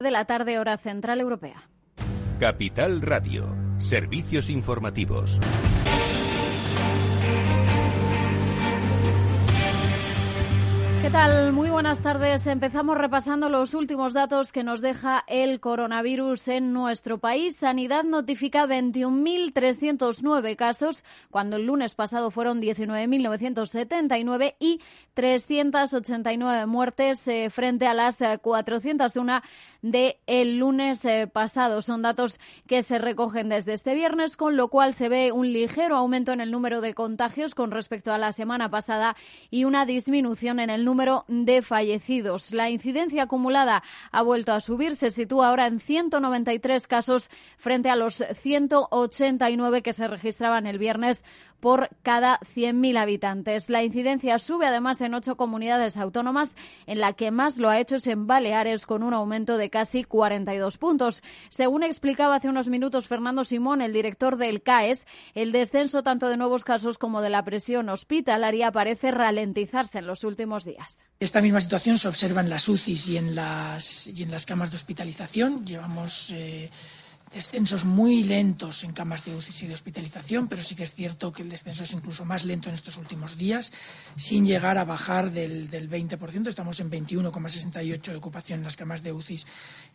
de la tarde hora central europea. Capital Radio, servicios informativos. ¿Qué tal? Muy buenas tardes. Empezamos repasando los últimos datos que nos deja el coronavirus en nuestro país. Sanidad notifica 21.309 casos, cuando el lunes pasado fueron 19.979 y 389 muertes eh, frente a las 401 eh, de el lunes eh, pasado. Son datos que se recogen desde este viernes, con lo cual se ve un ligero aumento en el número de contagios con respecto a la semana pasada y una disminución en el número de fallecidos. La incidencia acumulada ha vuelto a subir, se sitúa ahora en 193 casos frente a los 189 que se registraban el viernes por cada 100.000 habitantes. La incidencia sube además en ocho comunidades autónomas, en la que más lo ha hecho es en Baleares, con un aumento de casi 42 puntos. Según explicaba hace unos minutos Fernando Simón, el director del CAES, el descenso tanto de nuevos casos como de la presión hospitalaria parece ralentizarse en los últimos días. Esta misma situación se observa en las UCIs y en las, camas de hospitalización. Llevamos eh, descensos muy lentos en camas de UCI y de hospitalización, pero sí que es cierto que el descenso es incluso más lento en estos últimos días, sin llegar a bajar del, del 20%. Estamos en 21,68 de ocupación en las camas de UCI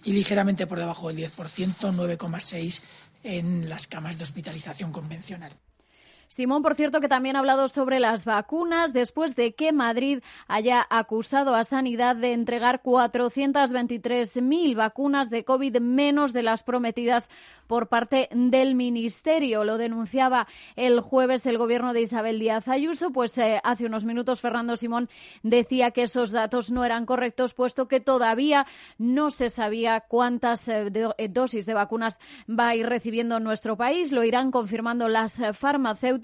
y ligeramente por debajo del 10%, 9,6 en las camas de hospitalización convencional. Simón, por cierto, que también ha hablado sobre las vacunas después de que Madrid haya acusado a Sanidad de entregar 423.000 vacunas de COVID menos de las prometidas por parte del Ministerio. Lo denunciaba el jueves el gobierno de Isabel Díaz Ayuso, pues eh, hace unos minutos Fernando Simón decía que esos datos no eran correctos, puesto que todavía no se sabía cuántas eh, eh, dosis de vacunas va a ir recibiendo nuestro país. Lo irán confirmando las farmacéuticas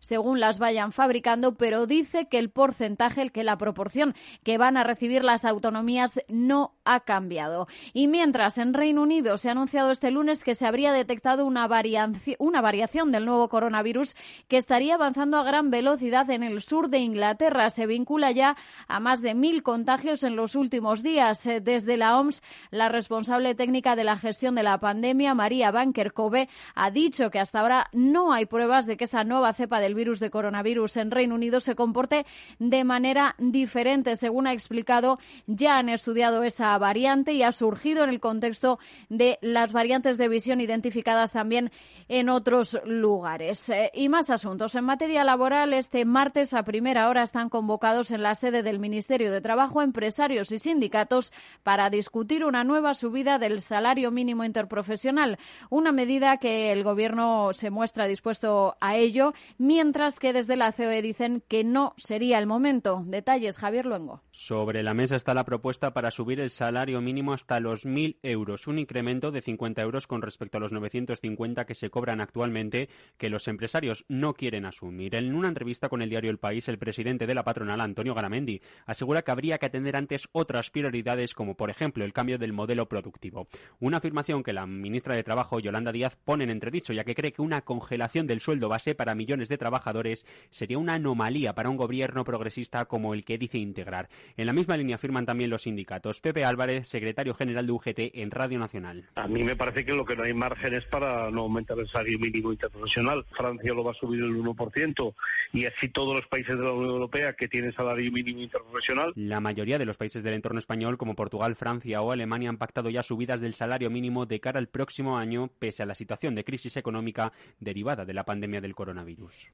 según las vayan fabricando, pero dice que el porcentaje, el que la proporción que van a recibir las autonomías no ha cambiado. Y mientras en Reino Unido se ha anunciado este lunes que se habría detectado una, variación del nuevo coronavirus que estaría avanzando a gran velocidad en el sur de Inglaterra. Se vincula ya a más de mil contagios en los últimos días. Desde la OMS, la responsable técnica de la gestión de la pandemia, María Banker Cove, ha dicho que hasta ahora no hay pruebas de que esa nueva cepa del virus de coronavirus en Reino Unido se comporte de manera diferente. Según ha explicado, ya han estudiado esa variante y ha surgido en el contexto de las variantes de visión identificadas también en otros lugares. Eh, y más asuntos. En materia laboral, este martes a primera hora están convocados en la sede del Ministerio de Trabajo empresarios y sindicatos para discutir una nueva subida del salario mínimo interprofesional, una medida que el Gobierno se muestra dispuesto a ello mientras que desde la COE dicen que no sería el momento. Detalles, Javier Luengo. Sobre la mesa está la propuesta para subir el salario mínimo hasta los 1.000 euros, un incremento de 50 euros con respecto a los 950 que se cobran actualmente, que los empresarios no quieren asumir. En una entrevista con el diario El País, el presidente de la patronal, Antonio Garamendi, asegura que habría que atender antes otras prioridades, como por ejemplo el cambio del modelo productivo. Una afirmación que la ministra de Trabajo, Yolanda Díaz, pone en entredicho, ya que cree que una congelación del sueldo base para millones de trabajadores sería una anomalía para un gobierno progresista como el que dice integrar. En la misma línea afirman también los sindicatos. Pepe Álvarez, secretario general de UGT en Radio Nacional. A mí me parece que lo que no hay margen es para no aumentar el salario mínimo interprofesional. Francia lo va a subir el 1% y así todos los países de la Unión Europea que tienen salario mínimo interprofesional. La mayoría de los países del entorno español, como Portugal, Francia o Alemania, han pactado ya subidas del salario mínimo de cara al próximo año, pese a la situación de crisis económica derivada de la pandemia del coronavirus.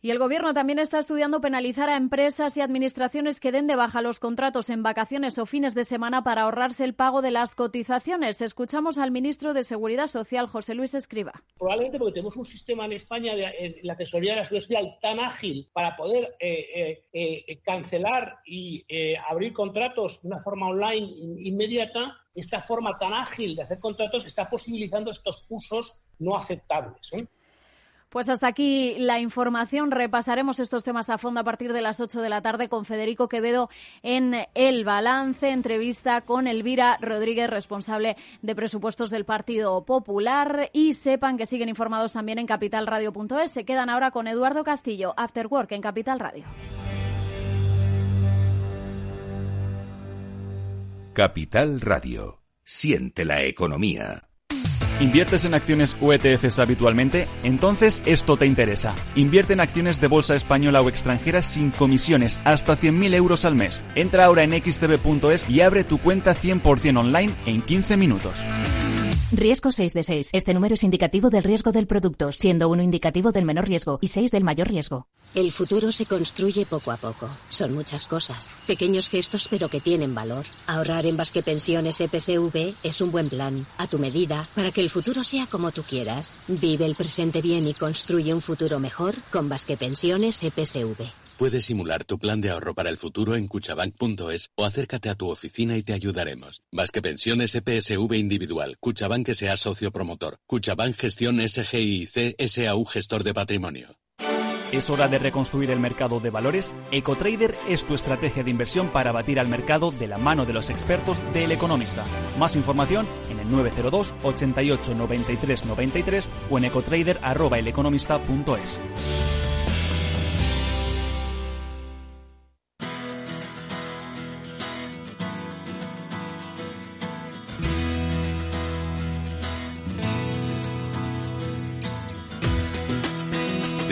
Y el Gobierno también está estudiando penalizar a empresas y administraciones que den de baja los contratos en vacaciones o fines de semana para ahorrarse el pago de las cotizaciones. Escuchamos al ministro de Seguridad Social, José Luis Escriba. Probablemente porque tenemos un sistema en España de la tesorería de la seguridad social tan ágil para poder eh, eh, eh, cancelar y abrir contratos de una forma online inmediata, esta forma tan ágil de hacer contratos está posibilitando estos usos no aceptables. Pues hasta aquí la información. Repasaremos estos temas a fondo a partir de las 8 de la tarde con Federico Quevedo en El Balance, entrevista con Elvira Rodríguez, responsable de presupuestos del Partido Popular. Y sepan que siguen informados también en capitalradio.es. Se quedan ahora con Eduardo Castillo, After Work en Capital Radio. Capital Radio. Siente la economía. ¿Inviertes en acciones o ETFs habitualmente? Entonces esto te interesa. Invierte en acciones de bolsa española o extranjera sin comisiones, hasta 100.000 euros al mes. Entra ahora en xtb.es y abre tu cuenta 100% online en 15 minutos. Riesgo 6 de 6. Este número es indicativo del riesgo del producto, siendo uno indicativo del menor riesgo y 6 del mayor riesgo. El futuro se construye poco a poco. Son muchas cosas. Pequeños gestos pero que tienen valor. Ahorrar en Basque Pensiones EPSV es un buen plan, a tu medida, para que el futuro sea como tú quieras. Vive el presente bien y construye un futuro mejor con Basque Pensiones EPSV. Puedes simular tu plan de ahorro para el futuro en cuchabank.es o acércate a tu oficina y te ayudaremos. Más que pensiones EPSV individual, Cuchabank sea socio promotor, Cuchabank Gestión SGIC SAU Gestor de Patrimonio. ¿Es hora de reconstruir el mercado de valores? EcoTrader es tu estrategia de inversión para batir al mercado de la mano de los expertos del economista. Más información en el 902 88 93 93 o en ecotrader.eleconomista.es.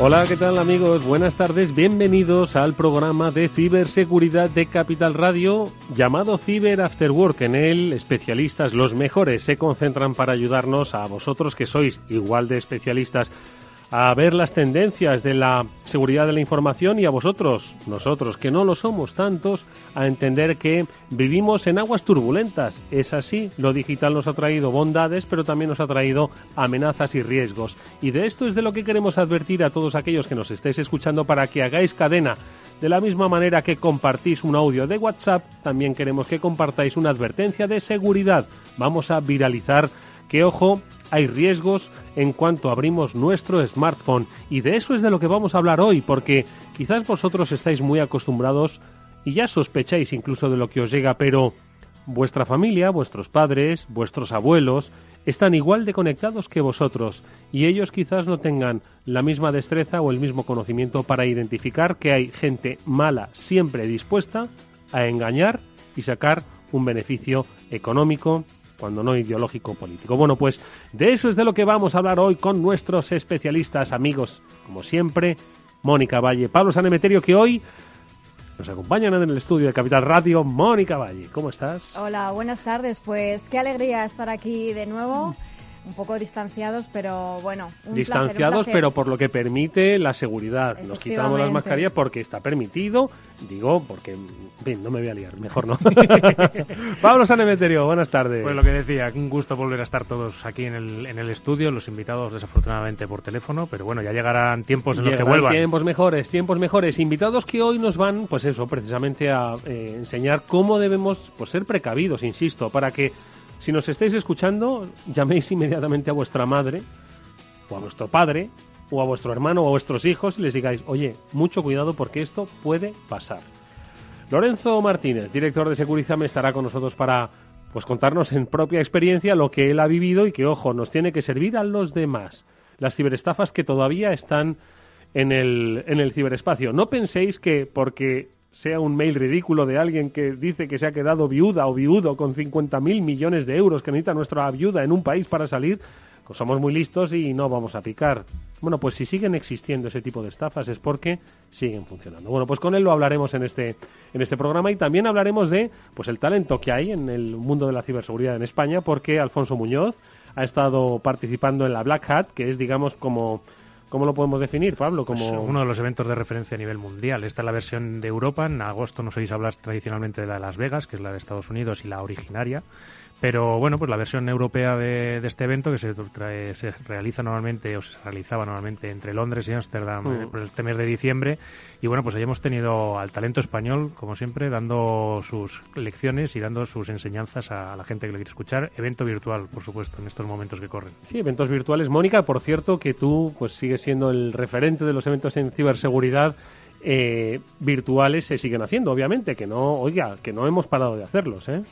Hola, ¿qué tal amigos? Buenas tardes, bienvenidos al programa de ciberseguridad de Capital Radio llamado Cyber After Work. En él, especialistas, los mejores, se concentran para ayudarnos a vosotros que sois igual de especialistas a ver las tendencias de la seguridad de la información y a vosotros, nosotros que no lo somos tantos, a entender que vivimos en aguas turbulentas. Es así, lo digital nos ha traído bondades, pero también nos ha traído amenazas y riesgos. Y de esto es de lo que queremos advertir a todos aquellos que nos estéis escuchando para que hagáis cadena. De la misma manera que compartís un audio de WhatsApp, también queremos que compartáis una advertencia de seguridad. Vamos a viralizar que, ojo, hay riesgos en cuanto abrimos nuestro smartphone. Y de eso es de lo que vamos a hablar hoy, porque quizás vosotros estáis muy acostumbrados y ya sospecháis incluso de lo que os llega, pero vuestra familia, vuestros padres, vuestros abuelos, están igual de conectados que vosotros y ellos quizás no tengan la misma destreza o el mismo conocimiento para identificar que hay gente mala siempre dispuesta a engañar y sacar un beneficio económico, cuando no ideológico político. Bueno, pues de eso es de lo que vamos a hablar hoy con nuestros especialistas, amigos, como siempre, Mónica Valle, Pablo Sanemeterio, que hoy nos acompañan en el estudio de Capital Radio. Mónica Valle, ¿cómo estás? Hola, buenas tardes. Pues qué alegría estar aquí de nuevo un poco distanciados, pero bueno. Un distanciados, pero por lo que permite la seguridad. Nos quitamos las mascarillas porque está permitido. Digo, porque, bien, no me voy a liar, mejor no. Pablo Sanemeterio, buenas tardes. Pues lo que decía, un gusto volver a estar todos aquí en el, en el estudio, los invitados desafortunadamente por teléfono, pero bueno, ya llegarán tiempos en los que vuelvan. Tiempos mejores, tiempos mejores. Invitados que hoy nos van, pues eso, precisamente a eh, enseñar cómo debemos pues, ser precavidos, insisto, para que si nos estáis escuchando, llaméis inmediatamente a vuestra madre, o a vuestro padre, o a vuestro hermano, o a vuestros hijos y les digáis, oye, mucho cuidado porque esto puede pasar. Lorenzo Martínez, director de Seguridad, me estará con nosotros para pues contarnos en propia experiencia lo que él ha vivido y que, ojo, nos tiene que servir a los demás. Las ciberestafas que todavía están en el, en el ciberespacio. No penséis que porque sea un mail ridículo de alguien que dice que se ha quedado viuda o viudo con 50.000 millones de euros que necesita nuestra viuda en un país para salir, pues somos muy listos y no vamos a picar. Bueno, pues si siguen existiendo ese tipo de estafas es porque siguen funcionando. Bueno, pues con él lo hablaremos en este, en este programa y también hablaremos de pues el talento que hay en el mundo de la ciberseguridad en España porque Alfonso Muñoz ha estado participando en la Black Hat, que es digamos como ¿Cómo lo podemos definir, Pablo? Pues como uno de los eventos de referencia a nivel mundial. Esta es la versión de Europa. En agosto nos oís hablar tradicionalmente de la de Las Vegas, que es la de Estados Unidos y la originaria. Pero bueno, pues la versión europea de, este evento que se, se, realiza normalmente o se realizaba normalmente entre Londres y Ámsterdam mm. por este mes de diciembre. Y bueno, pues ahí hemos tenido al talento español, como siempre, dando sus lecciones y dando sus enseñanzas a la gente que lo quiere escuchar. Evento virtual, por supuesto, en estos momentos que corren. Sí, eventos virtuales. Mónica, por cierto, que tú pues sigues siendo el referente de los eventos en ciberseguridad eh, virtuales se siguen haciendo, obviamente, que no, oiga, que no hemos parado de hacerlos, ¿eh?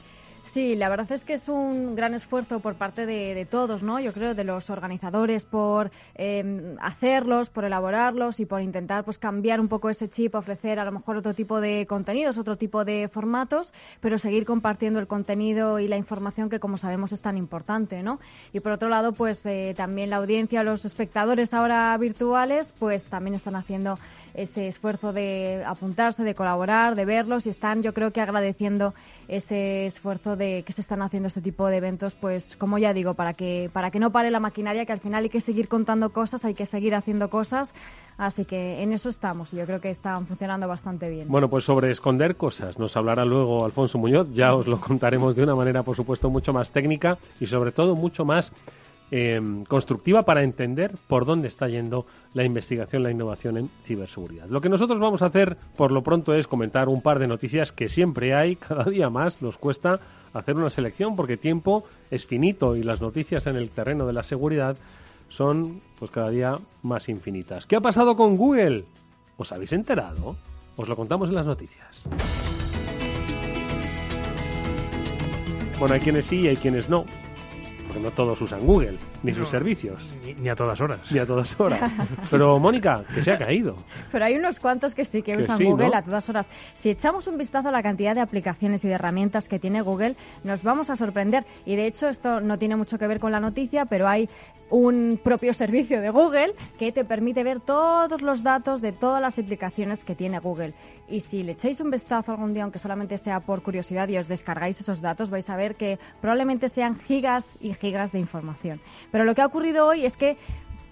Sí, la verdad es que es un gran esfuerzo por parte de, todos, ¿no? Yo creo de los organizadores por em, hacerlos, por elaborarlos y por intentar pues cambiar un poco ese chip, ofrecer a lo mejor otro tipo de contenidos, otro tipo de formatos, pero seguir compartiendo el contenido y la información que como sabemos es tan importante, ¿no? Y por otro lado, pues eh, también la audiencia, los espectadores ahora virtuales, pues también están haciendo ese esfuerzo de apuntarse, de colaborar, de verlos y están, yo creo que agradeciendo ese esfuerzo de que se están haciendo este tipo de eventos, pues como ya digo, para que para que no pare la maquinaria, que al final hay que seguir contando cosas, hay que seguir haciendo cosas, así que en eso estamos y yo creo que están funcionando bastante bien. Bueno, pues sobre esconder cosas nos hablará luego Alfonso Muñoz, ya os lo contaremos de una manera, por supuesto, mucho más técnica y sobre todo mucho más Em, constructiva para entender por dónde está yendo la investigación, la innovación en ciberseguridad. Lo que nosotros vamos a hacer por lo pronto es comentar un par de noticias que siempre hay, cada día más nos cuesta hacer una selección porque tiempo es finito y las noticias en el terreno de la seguridad son pues cada día más infinitas. ¿Qué ha pasado con Google? ¿Os habéis enterado? Os lo contamos en las noticias. Bueno, hay quienes sí y hay quienes no no todos usan Google, ni sus servicios. Ni, a todas horas. Ni a todas horas. Pero Mónica, que se ha caído. Pero hay unos cuantos que sí que, usan Google a todas horas. Si echamos un vistazo a la cantidad de aplicaciones y de herramientas que tiene Google, nos vamos a sorprender. Y de hecho, esto no tiene mucho que ver con la noticia, pero hay un propio servicio de Google que te permite ver todos los datos de todas las aplicaciones que tiene Google. Y si le echáis un vistazo algún día, aunque solamente sea por curiosidad y os descargáis esos datos, vais a ver que probablemente sean gigas y gigas de información. Pero lo que ha ocurrido hoy es que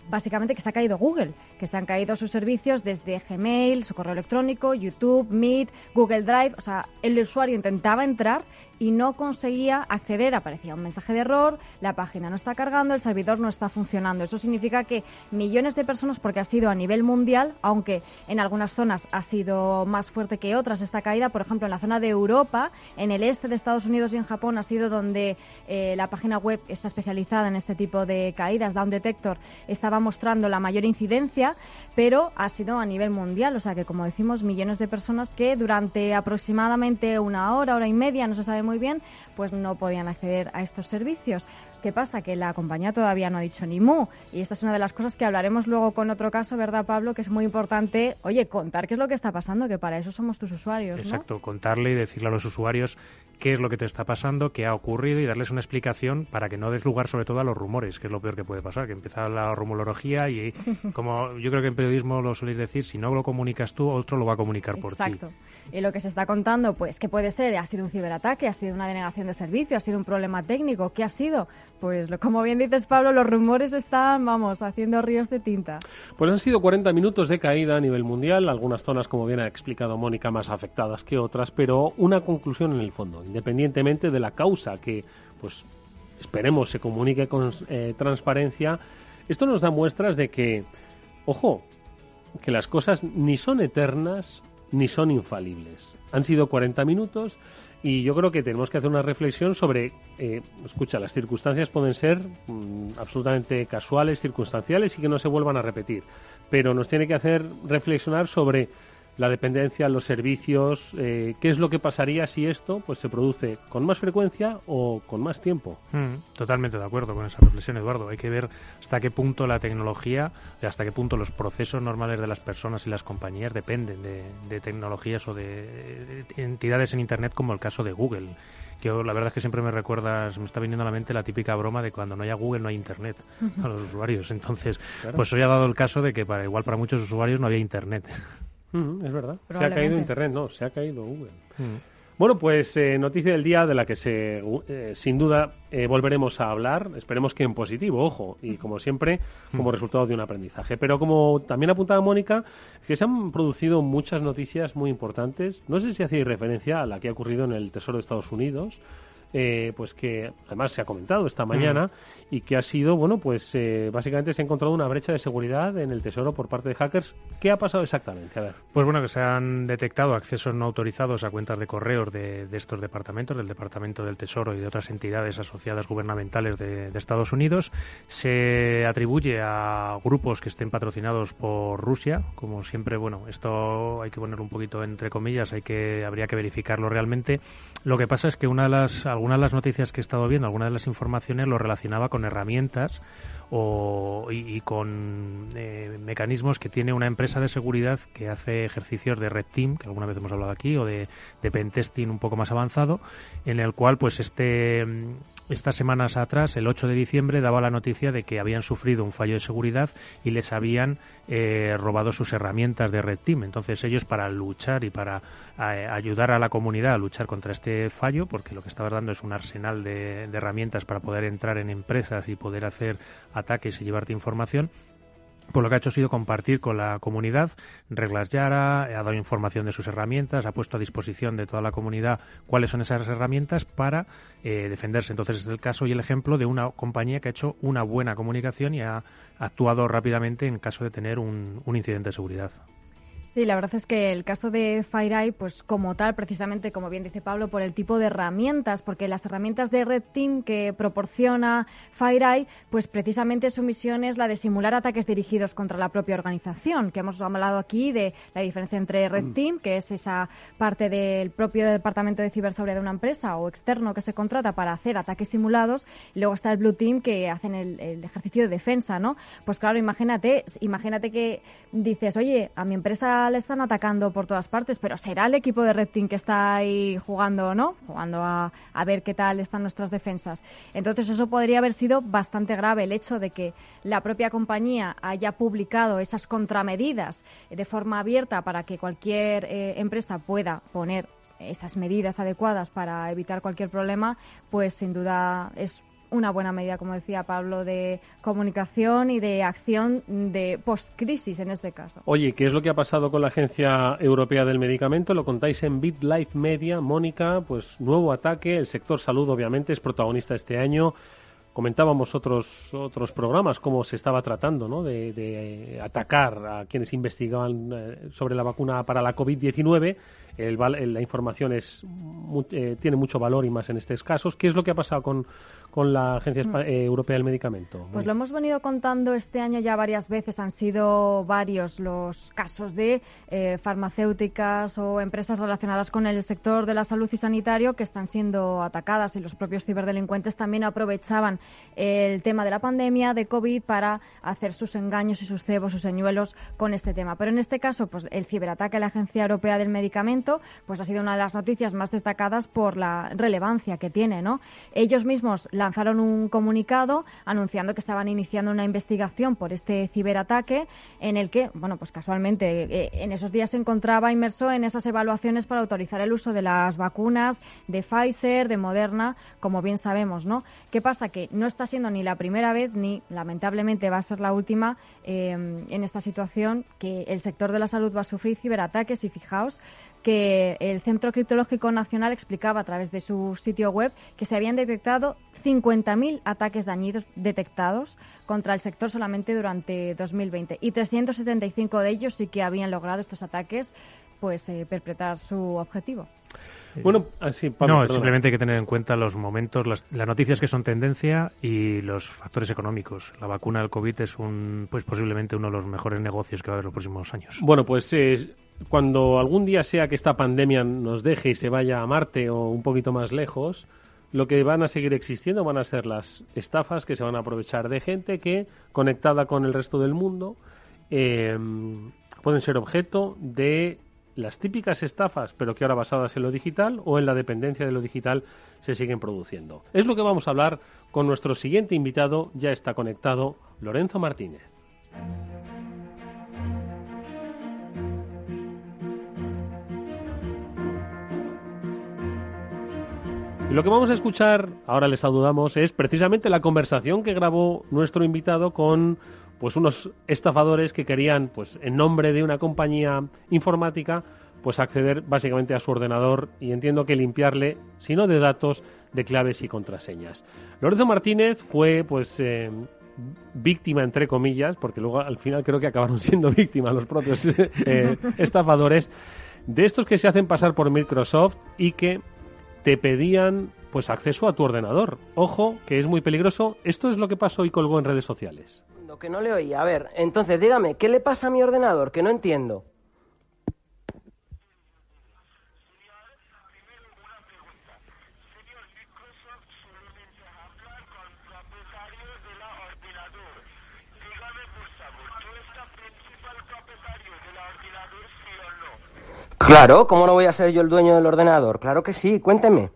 básicamente que se ha caído Google, que se han caído sus servicios desde Gmail, su correo electrónico, YouTube, Meet, Google Drive. O sea, el usuario intentaba entrar y no conseguía acceder. Aparecía un mensaje de error, la página no está cargando, el servidor no está funcionando. Eso significa que millones de personas, porque ha sido a nivel mundial, aunque en algunas zonas ha sido más fuerte que otras esta caída, por ejemplo, en la zona de Europa, en el este de Estados Unidos y en Japón ha sido donde eh, la página web está especializada en este tipo de caídas. Down Detector estaba mostrando la mayor incidencia, pero ha sido a nivel mundial. O sea que, como decimos, millones de personas que durante aproximadamente una hora, hora y media, no se sabe muy bien, pues no podían acceder a estos servicios. ¿Qué pasa? Que la compañía todavía no ha dicho ni mu. Y esta es una de las cosas que hablaremos luego con otro caso, ¿verdad, Pablo? Que es muy importante, oye, contar qué es lo que está pasando, que para eso somos tus usuarios. Exacto, contarle y decirle a los usuarios qué es lo que te está pasando, qué ha ocurrido y darles una explicación para que no des lugar sobre todo a los rumores, que es lo peor que puede pasar, que empieza la rumorología y como yo creo que en periodismo lo soléis decir, si no lo comunicas tú, otro lo va a comunicar por ti. Exacto. Y lo que se está contando, pues, ¿qué puede ser? ¿Ha sido un ciberataque? ¿Ha sido una denegación de servicio? ¿Ha sido un problema técnico? ¿Qué ha sido? pues como bien dices Pablo, los rumores están, vamos, haciendo ríos de tinta. Pues han sido 40 minutos de caída a nivel mundial, algunas zonas, como bien ha explicado Mónica, más afectadas que otras, pero una conclusión en el fondo, independientemente de la causa que, pues, esperemos se comunique con eh, transparencia, esto nos da muestras de que, ojo, que las cosas ni son eternas ni son infalibles. Han sido 40 minutos y yo creo que tenemos que hacer una reflexión sobre, eh, escucha, las circunstancias pueden ser mm, absolutamente casuales, circunstanciales y que no se vuelvan a repetir, pero nos tiene que hacer reflexionar sobre la dependencia, los servicios, eh, qué es lo que pasaría si esto pues se produce con más frecuencia o con más tiempo. Mm, totalmente de acuerdo con esa reflexión, Eduardo. Hay que ver hasta qué punto la tecnología, y hasta qué punto los procesos normales de las personas y las compañías dependen de, tecnologías o de, entidades en Internet como el caso de Google. Que la verdad es que siempre me recuerdas, me está viniendo a la mente la típica broma de cuando no haya Google no hay Internet a los usuarios. Entonces, pues hoy ha dado el caso de que para igual para muchos usuarios no había Internet es verdad. Se ha caído Internet, no, se ha caído Google. Bueno, pues eh, noticia del día de la que se, eh, sin duda eh, volveremos a hablar. Esperemos que en positivo, ojo, y como siempre, como resultado de un aprendizaje. Pero como también apuntaba Mónica, que se han producido muchas noticias muy importantes. No sé si hacéis referencia a la que ha ocurrido en el Tesoro de Estados Unidos, eh, pues que además se ha comentado esta mañana y que ha sido, bueno, pues eh, básicamente se ha encontrado una brecha de seguridad en el Tesoro por parte de hackers. ¿Qué ha pasado exactamente? A ver. Pues bueno, que se han detectado accesos no autorizados a cuentas de correos de, estos departamentos, del Departamento del Tesoro y de otras entidades asociadas gubernamentales de, de Estados Unidos. Se atribuye a grupos que estén patrocinados por Rusia, como siempre, bueno, esto hay que ponerlo un poquito entre comillas, hay que habría que verificarlo realmente. Lo que pasa es que una de las algunas de las noticias que he estado viendo, algunas de las informaciones lo relacionaba con herramientas o, y, con eh, mecanismos que tiene una empresa de seguridad que hace ejercicios de Red Team, que alguna vez hemos hablado aquí, o de, de pentesting un poco más avanzado, en el cual pues este estas semanas atrás, el 8 de diciembre, daba la noticia de que habían sufrido un fallo de seguridad y les habían eh, robado sus herramientas de Red Team. Entonces ellos para luchar y para ayudar a la comunidad a luchar contra este fallo, porque lo que estaba dando es un arsenal de herramientas para poder entrar en empresas y poder hacer ataques y llevarte información, pues lo que ha hecho ha sido compartir con la comunidad reglas Yara, ha dado información de sus herramientas, ha puesto a disposición de toda la comunidad cuáles son esas herramientas para eh, defenderse. Entonces es el caso y el ejemplo de una compañía que ha hecho una buena comunicación y ha actuado rápidamente en caso de tener un incidente de seguridad. Sí, la verdad es que el caso de FireEye, pues como tal, precisamente como bien dice Pablo, por el tipo de herramientas, porque las herramientas de Red Team que proporciona FireEye, pues precisamente su misión es la de simular ataques dirigidos contra la propia organización, que hemos hablado aquí de la diferencia entre Red mm. Team, que es esa parte del propio departamento de ciberseguridad de una empresa o externo que se contrata para hacer ataques simulados, y luego está el Blue Team que hacen el, el ejercicio de defensa, ¿no? Pues claro, imagínate, imagínate que dices, oye, a mi empresa le están atacando por todas partes, pero será el equipo de Red Team que está ahí jugando, ¿no? Jugando a, a ver qué tal están nuestras defensas. Entonces eso podría haber sido bastante grave, el hecho de que la propia compañía haya publicado esas contramedidas de forma abierta para que cualquier eh, empresa pueda poner esas medidas adecuadas para evitar cualquier problema, pues sin duda es una buena medida, como decía Pablo, de comunicación y de acción de post-crisis en este caso. Oye, ¿qué es lo que ha pasado con la Agencia Europea del Medicamento? Lo contáis en BitLife Media. Mónica, pues nuevo ataque. El sector salud, obviamente, es protagonista este año. Comentábamos otros, otros programas, cómo se estaba tratando ¿no? de, atacar a quienes investigaban eh, sobre la vacuna para la COVID-19. la información es, eh, tiene mucho valor y más en estos casos. ¿Qué es lo que ha pasado con, con la Agencia mm. eh, Europea del Medicamento? Pues lo hemos venido contando este año ya varias veces. Han sido varios los casos de eh, farmacéuticas o empresas relacionadas con el sector de la salud y sanitario que están siendo atacadas y los propios ciberdelincuentes también aprovechaban el tema de la pandemia de COVID para hacer sus engaños y sus cebos, sus señuelos con este tema. Pero en este caso, pues el ciberataque a la Agencia Europea del Medicamento pues ha sido una de las noticias más destacadas por la relevancia que tiene, ¿no? Ellos mismos la lanzaron un comunicado anunciando que estaban iniciando una investigación por este ciberataque en el que, bueno, pues casualmente eh, en esos días se encontraba inmerso en esas evaluaciones para autorizar el uso de las vacunas de Pfizer, de Moderna, como bien sabemos, ¿no? ¿Qué pasa? Que no está siendo ni la primera vez ni lamentablemente va a ser la última eh, en esta situación que el sector de la salud va a sufrir ciberataques y fijaos que el Centro Criptológico Nacional explicaba a través de su sitio web que se habían detectado 50.000 ataques dañinos detectados contra el sector solamente durante 2020 y 375 de ellos sí que habían logrado estos ataques pues eh, perpetrar su objetivo. Bueno, así, no, simplemente hay que tener en cuenta los momentos, las, noticias que son tendencia y los factores económicos. La vacuna del COVID es un, pues posiblemente uno de los mejores negocios que va a haber los próximos años. Bueno, pues eh, cuando algún día sea que esta pandemia nos deje y se vaya a Marte o un poquito más lejos, lo que van a seguir existiendo van a ser las estafas que se van a aprovechar de gente que, conectada con el resto del mundo, eh, pueden ser objeto de las típicas estafas, pero que ahora basadas en lo digital o en la dependencia de lo digital se siguen produciendo. Es lo que vamos a hablar con nuestro siguiente invitado, ya está conectado, Lorenzo Martínez. Lo que vamos a escuchar, ahora les saludamos, es precisamente la conversación que grabó nuestro invitado con pues unos estafadores que querían, pues en nombre de una compañía informática, pues acceder básicamente a su ordenador y entiendo que limpiarle, si no de datos, de claves y contraseñas. Lorenzo Martínez fue pues eh, víctima entre comillas, porque luego al final creo que acabaron siendo víctimas los propios eh, estafadores de estos que se hacen pasar por Microsoft y que te pedían pues acceso a tu ordenador. Ojo, que es muy peligroso. Esto es lo que pasó y colgó en redes sociales. Lo que no le oí. A ver, entonces dígame, ¿qué le pasa a mi ordenador? Que no entiendo. Claro, ¿cómo no voy a ser yo el dueño del ordenador? Claro que sí, cuénteme.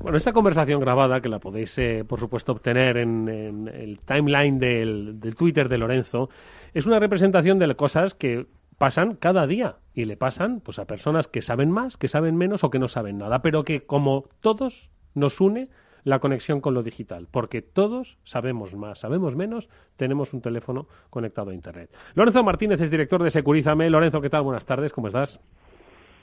Bueno, esta conversación grabada, que la podéis, eh, por supuesto, obtener en, el timeline del, del, Twitter de Lorenzo, es una representación de cosas que pasan cada día y le pasan pues, a personas que saben más, que saben menos o que no saben nada, pero que como todos nos une la conexión con lo digital, porque todos sabemos más, sabemos menos, tenemos un teléfono conectado a Internet. Lorenzo Martínez es director de Securízame. Lorenzo, ¿qué tal? Buenas tardes, ¿cómo estás?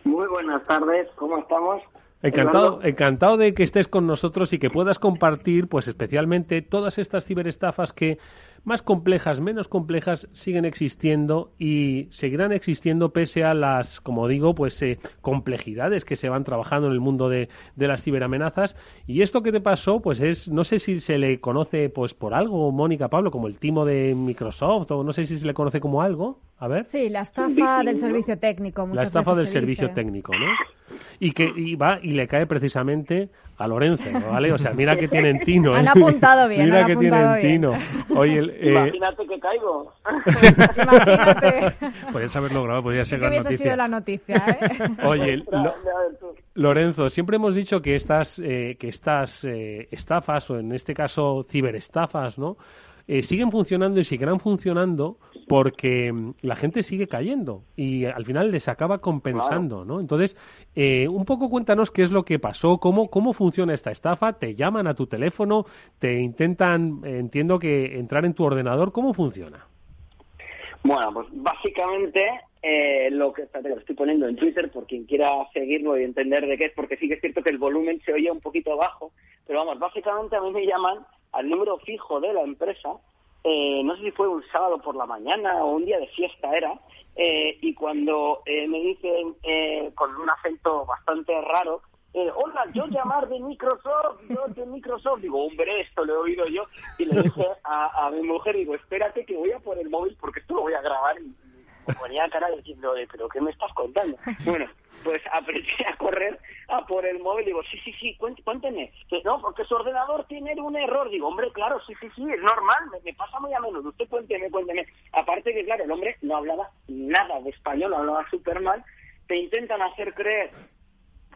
Muy buenas tardes, ¿cómo estamos? Encantado, encantado de que estés con nosotros y que puedas compartir, pues especialmente todas estas ciberestafas que más complejas, menos complejas, siguen existiendo y seguirán existiendo pese a las, como digo, pues eh, complejidades que se van trabajando en el mundo de, de, las ciberamenazas. Y esto que te pasó, pues es, no sé si se le conoce pues por algo, Mónica Pablo, como el timo de Microsoft, o no sé si se le conoce como algo. A ver. Sí, la estafa del servicio técnico. la estafa del servicio técnico, ¿no? Y que y va y le cae precisamente a Lorenzo, ¿vale? O sea, mira que tienen tino. ¿eh? Han apuntado bien. Mira que tienen tino. Oye, eh... Imagínate que caigo. Imagínate. Podrías haberlo grabado, podría ser gran noticia. sido la noticia, ¿eh? Oye, lo... Lorenzo, siempre hemos dicho que estas, eh, que estas eh, estafas, o en este caso ciberestafas, ¿no? Eh, siguen funcionando y seguirán funcionando porque mm, la gente sigue cayendo y al final les acaba compensando, ¿no? Entonces, eh, un poco cuéntanos qué es lo que pasó, cómo, cómo funciona esta estafa, te llaman a tu teléfono, te intentan, entiendo que entrar en tu ordenador, ¿cómo funciona? Bueno, pues básicamente eh, lo que lo estoy poniendo en Twitter por quien quiera seguirlo y entender de qué es, porque sí que es cierto que el volumen se oye un poquito bajo, pero vamos, básicamente a mí me llaman al número fijo de la empresa, eh, no sé si fue un sábado por la mañana o un día de fiesta era, eh, y cuando eh, me dicen con un acento bastante raro, hola, yo llamar de Microsoft, yo de Microsoft, digo, hombre, esto lo he oído yo, y le dije a, a mi mujer, digo, espérate que voy a por el móvil porque esto lo voy a grabar, y, me ponía cara diciendo, pero ¿qué me estás contando? Bueno, pues apreté a correr a por el móvil. Digo, sí, sí, sí, cuénteme. Que no, porque su ordenador tiene un error. Digo, hombre, claro, sí, sí, sí, es normal, me, pasa muy a menudo. Usted cuénteme, cuénteme. Aparte que, claro, el hombre no hablaba nada de español, hablaba súper mal. Te intentan hacer creer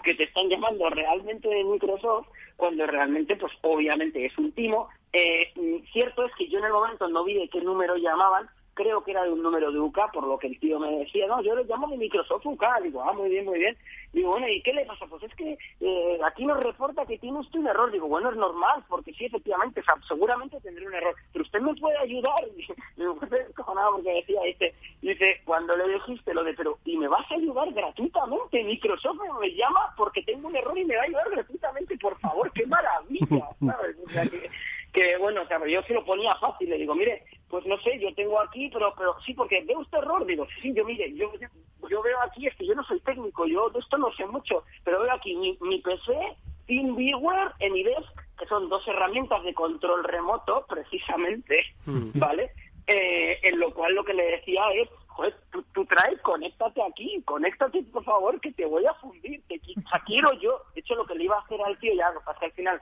que te están llamando realmente de Microsoft, cuando realmente, pues obviamente es un timo. Eh, cierto es que yo en el momento no vi de qué número llamaban, creo que era de un número de UK, por lo que el tío me decía, no, yo le llamo de Microsoft UK, digo, ah, muy bien, muy bien. Digo, bueno, ¿y qué le pasa? Pues es que eh, aquí nos reporta que tiene usted un error. Digo, bueno, es normal, porque sí, efectivamente, seguramente tendré un error, pero usted me puede ayudar. Digo, nada, porque decía, dice, dice, cuando le dijiste lo de, pero, ¿y me vas a ayudar gratuitamente? Microsoft me llama porque tengo un error y me va a ayudar gratuitamente, por favor, qué maravilla, ¿sabes? O sea, que, que bueno, o sea, yo se lo ponía fácil, le digo, mire, pues no sé, yo tengo aquí, pero pero sí, porque veo usted error, digo, sí, yo mire, yo, yo veo aquí, es que yo no soy técnico, yo de esto no sé mucho, pero veo aquí mi, mi PC, TeamViewer, Enidesk, que son dos herramientas de control remoto, precisamente, ¿vale? Eh, en lo cual lo que le decía es, joder, tú, traes, conéctate aquí, conéctate por favor, que te voy a fundir, te quiero yo. De hecho, lo que le iba a hacer al tío, ya lo pasé al final,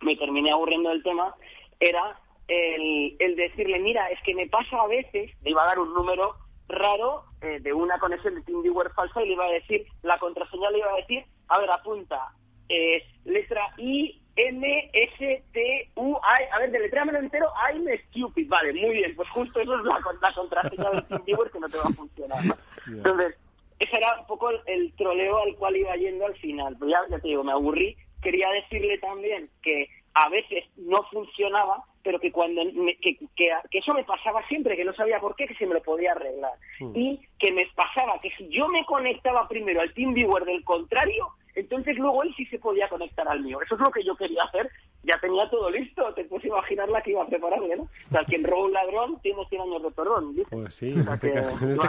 me terminé aburriendo del tema, era el, el decirle, mira, es que me pasa a veces, le iba a dar un número raro eh, de una conexión de TeamViewer falsa y le iba a decir, la contraseña le iba a decir, a ver, apunta, es letra I, M, S, T, U, I, a ver, deletréamelo entero, I'm stupid, vale, muy bien, pues justo eso es la, la contraseña de TeamViewer que no te va a funcionar. Entonces, ese era un poco el, troleo al cual iba yendo al final, pues ya, ya te digo, me aburrí quería decirle también que a veces no funcionaba pero que cuando que, eso me pasaba siempre, que no sabía por qué, que se me lo podía arreglar. Mm. Y que me pasaba que si yo me conectaba primero al TeamViewer del contrario, entonces luego él sí se podía conectar al mío. Eso es lo que yo quería hacer. Ya tenía todo listo. Te puedes imaginar la que iba a prepararme, ¿no? O sea, quien roba un ladrón tiene 100 años de perdón. Pues sí, en este,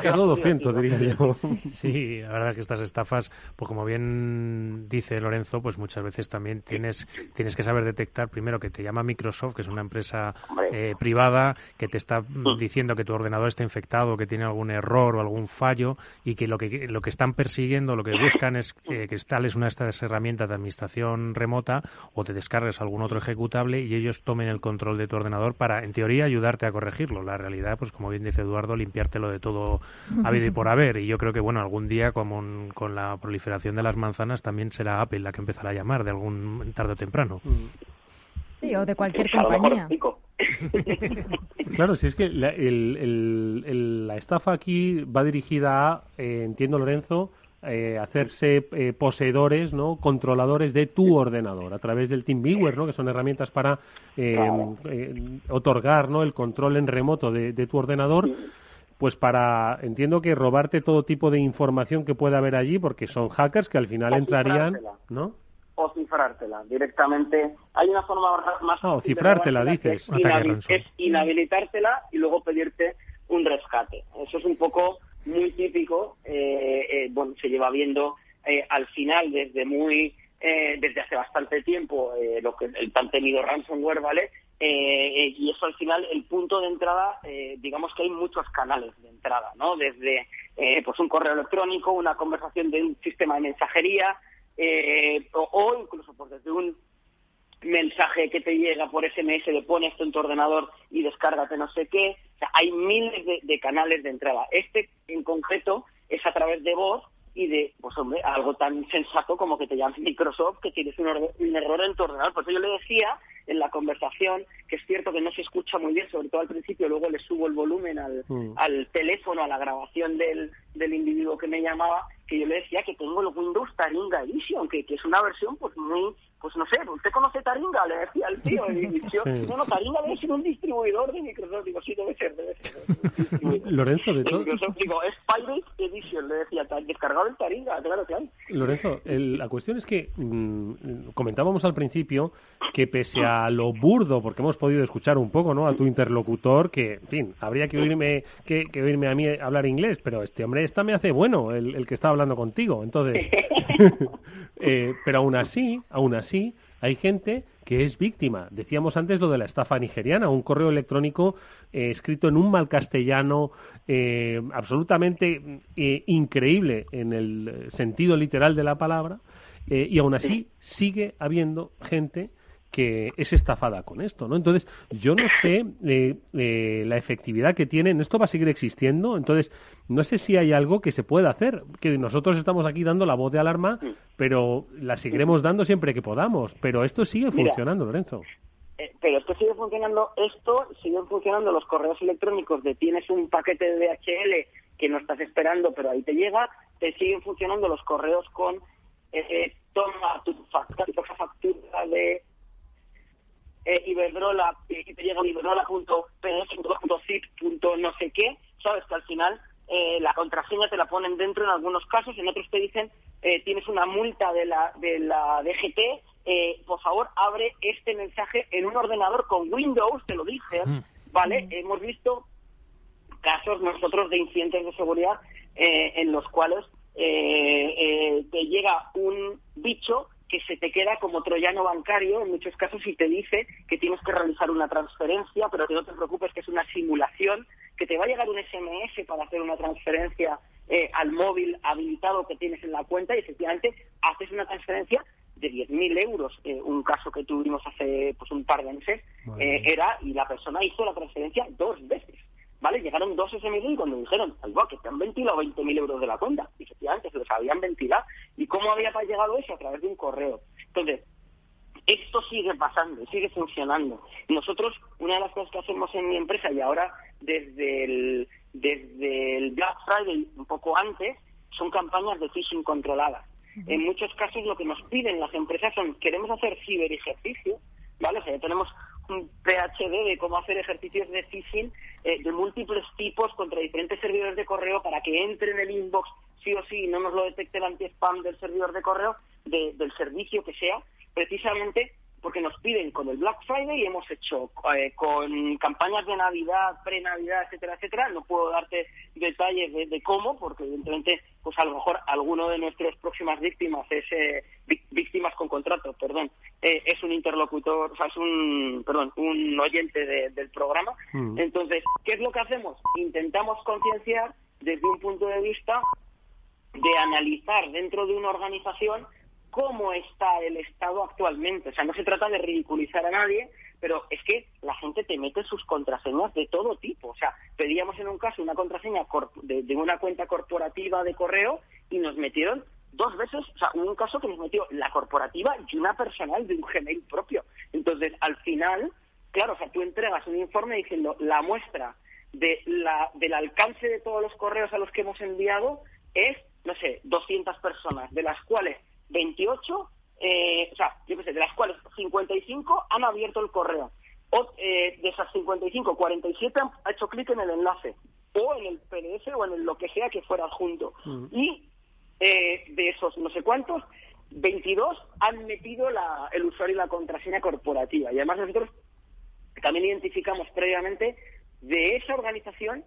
caso, 200, diría yo. Sí, la verdad es que estas estafas, pues como bien dice Lorenzo, pues muchas veces también tienes, tienes que saber detectar primero que te llama Microsoft, que es una empresa eh, privada, que te está diciendo que tu ordenador está infectado, que tiene algún error o algún fallo y que lo que, lo que están persiguiendo, lo que buscan es eh, que instales una de estas herramientas de administración remota o te descargues algún otro ejecutable y ellos tomen el control de tu ordenador para, en teoría, ayudarte a corregirlo. La realidad, pues como bien dice Eduardo, limpiártelo de todo habido y por haber. Y yo creo que, bueno, algún día, como con la proliferación de las manzanas, también será Apple la que empezará a llamar de algún tarde o temprano. Sí, o de cualquier compañía. Claro, si es que la, la estafa aquí va dirigida a, eh, entiendo Lorenzo, eh, hacerse eh, poseedores, ¿no? controladores de tu ordenador a través del TeamViewer, ¿no? que son herramientas para eh, otorgar ¿no? el control en remoto de, tu ordenador. Pues para, entiendo que robarte todo tipo de información que pueda haber allí, porque son hackers que al final entrarían, ¿no? o cifrártela directamente. Hay una forma más ah, o cifrártela, dices. es, inhabilitártela y luego pedirte un rescate. Eso es un poco muy típico, eh, eh, bueno, se lleva viendo eh, al final desde muy, desde hace bastante tiempo lo que el tan temido ransomware, ¿vale? y eso al final, el punto de entrada, digamos que hay muchos canales de entrada, ¿no? Desde pues un correo electrónico, una conversación de un sistema de mensajería, o, o, incluso pues desde un mensaje que te llega por SMS de pon esto en tu ordenador y descárgate no sé qué. O sea, hay miles de, canales de entrada. Este en concreto es a través de voz y de, pues hombre, algo tan sensato como que te llames Microsoft que tienes un, un, error en tu ordenador. Por eso yo le decía en la conversación que es cierto que no se escucha muy bien, sobre todo al principio, luego le subo el volumen al, mm. al teléfono, a la grabación del, del individuo que me llamaba, que yo le decía que tengo el Windows Taringa Edition, que, que es una versión pues muy pues no sé, ¿usted conoce Taringa? Le decía al tío. Y yo, no, no, Taringa debe ser un distribuidor de Microsoft. Digo, sí, debe ser, debe ser. Lorenzo, de todo. digo, es Pirate Edition, le decía, descargado el Taringa, claro hay. Lorenzo, la cuestión es que mm, comentábamos al principio que pese a lo burdo, porque hemos podido escuchar un poco, ¿no? A tu interlocutor, que, en fin, habría que oírme, que, que oírme a mí hablar inglés, pero este hombre esta me hace bueno, el, el que está hablando contigo. Entonces, eh, pero aún así, aún así, hay gente que es víctima. Decíamos antes lo de la estafa nigeriana, un correo electrónico eh, escrito en un mal castellano eh, absolutamente eh, increíble en el sentido literal de la palabra, y aún así sigue habiendo gente que es estafada con esto, ¿no? Entonces, yo no sé eh, eh, la efectividad que tienen. Esto va a seguir existiendo. Entonces, no sé si hay algo que se pueda hacer. Que nosotros estamos aquí dando la voz de alarma, pero la seguiremos dando siempre que podamos. Pero esto sigue funcionando, Lorenzo. Eh, pero esto sigue funcionando. Esto siguen funcionando los correos electrónicos de tienes un paquete de DHL que no estás esperando, pero ahí te llega. Te siguen funcionando los correos con toma tu factura de eh, Iberdrola y te llega un iberdrola.pdf.zip. no sé qué, sabes que al final eh, la contraseña te la ponen dentro en algunos casos, en otros te dicen eh, tienes una multa de la, de la DGT, eh, por favor abre este mensaje en un ordenador con Windows, te lo dicen, ¿vale? Hemos visto casos nosotros de incidentes de seguridad en los cuales te llega un bicho que se te queda como troyano bancario en muchos casos y te dice que tienes que realizar una transferencia, pero que no te preocupes que es una simulación, que te va a llegar un SMS para hacer una transferencia eh, al móvil habilitado que tienes en la cuenta y efectivamente haces una transferencia de 10.000 euros. Eh, un caso que tuvimos hace pues un par de meses eh, era y la persona hizo la transferencia dos veces. ¿Vale? Llegaron dos SMS y cuando dijeron, algo que te han ventilado 20.000 euros de la cuenta, y efectivamente se los habían ventilado. ¿Y cómo había llegado eso? A través de un correo. Entonces, esto sigue pasando, sigue funcionando. Nosotros, una de las cosas que hacemos en mi empresa y ahora desde el, desde el Black Friday, un poco antes, son campañas de phishing controladas. En muchos casos lo que nos piden las empresas son, queremos hacer ciber ejercicio, ¿vale? O sea, ya tenemos PHD de cómo hacer ejercicios de phishing eh, de múltiples tipos contra diferentes servidores de correo para que entre en el inbox sí o sí y no nos lo detecte el anti-spam del servidor de correo del servicio que sea, precisamente porque nos piden con el Black Friday y hemos hecho eh, con campañas de Navidad, pre-Navidad, etcétera, etcétera. No puedo darte detalles de, cómo, porque evidentemente, pues a lo mejor alguno de nuestras próximas víctimas es eh, víctimas con contrato, perdón, eh, es un interlocutor, o sea, es un, perdón, un oyente del programa. Mm. Entonces, ¿qué es lo que hacemos? Intentamos concienciar desde un punto de vista de analizar dentro de una organización cómo está el Estado actualmente. O sea, no se trata de ridiculizar a nadie, pero es que la gente te mete sus contraseñas de todo tipo. O sea, pedíamos en un caso una contraseña de, una cuenta corporativa de correo y nos metieron dos veces, o sea, un caso que nos metió la corporativa y una personal de un Gmail propio. Entonces, al final, claro, o sea, tú entregas un informe diciendo la muestra de la, del alcance de todos los correos a los que hemos enviado es, no sé, 200 personas, de las cuales 28, eh, o sea, yo qué sé, de las cuales 55 han abierto el correo. O, eh, de esas 55, 47 han hecho clic en el enlace, o en el PDF o en lo que sea que fuera adjunto. Mm. Y eh, de esos no sé cuántos, 22 han metido la, el usuario y la contraseña corporativa. Y además nosotros también identificamos previamente de esa organización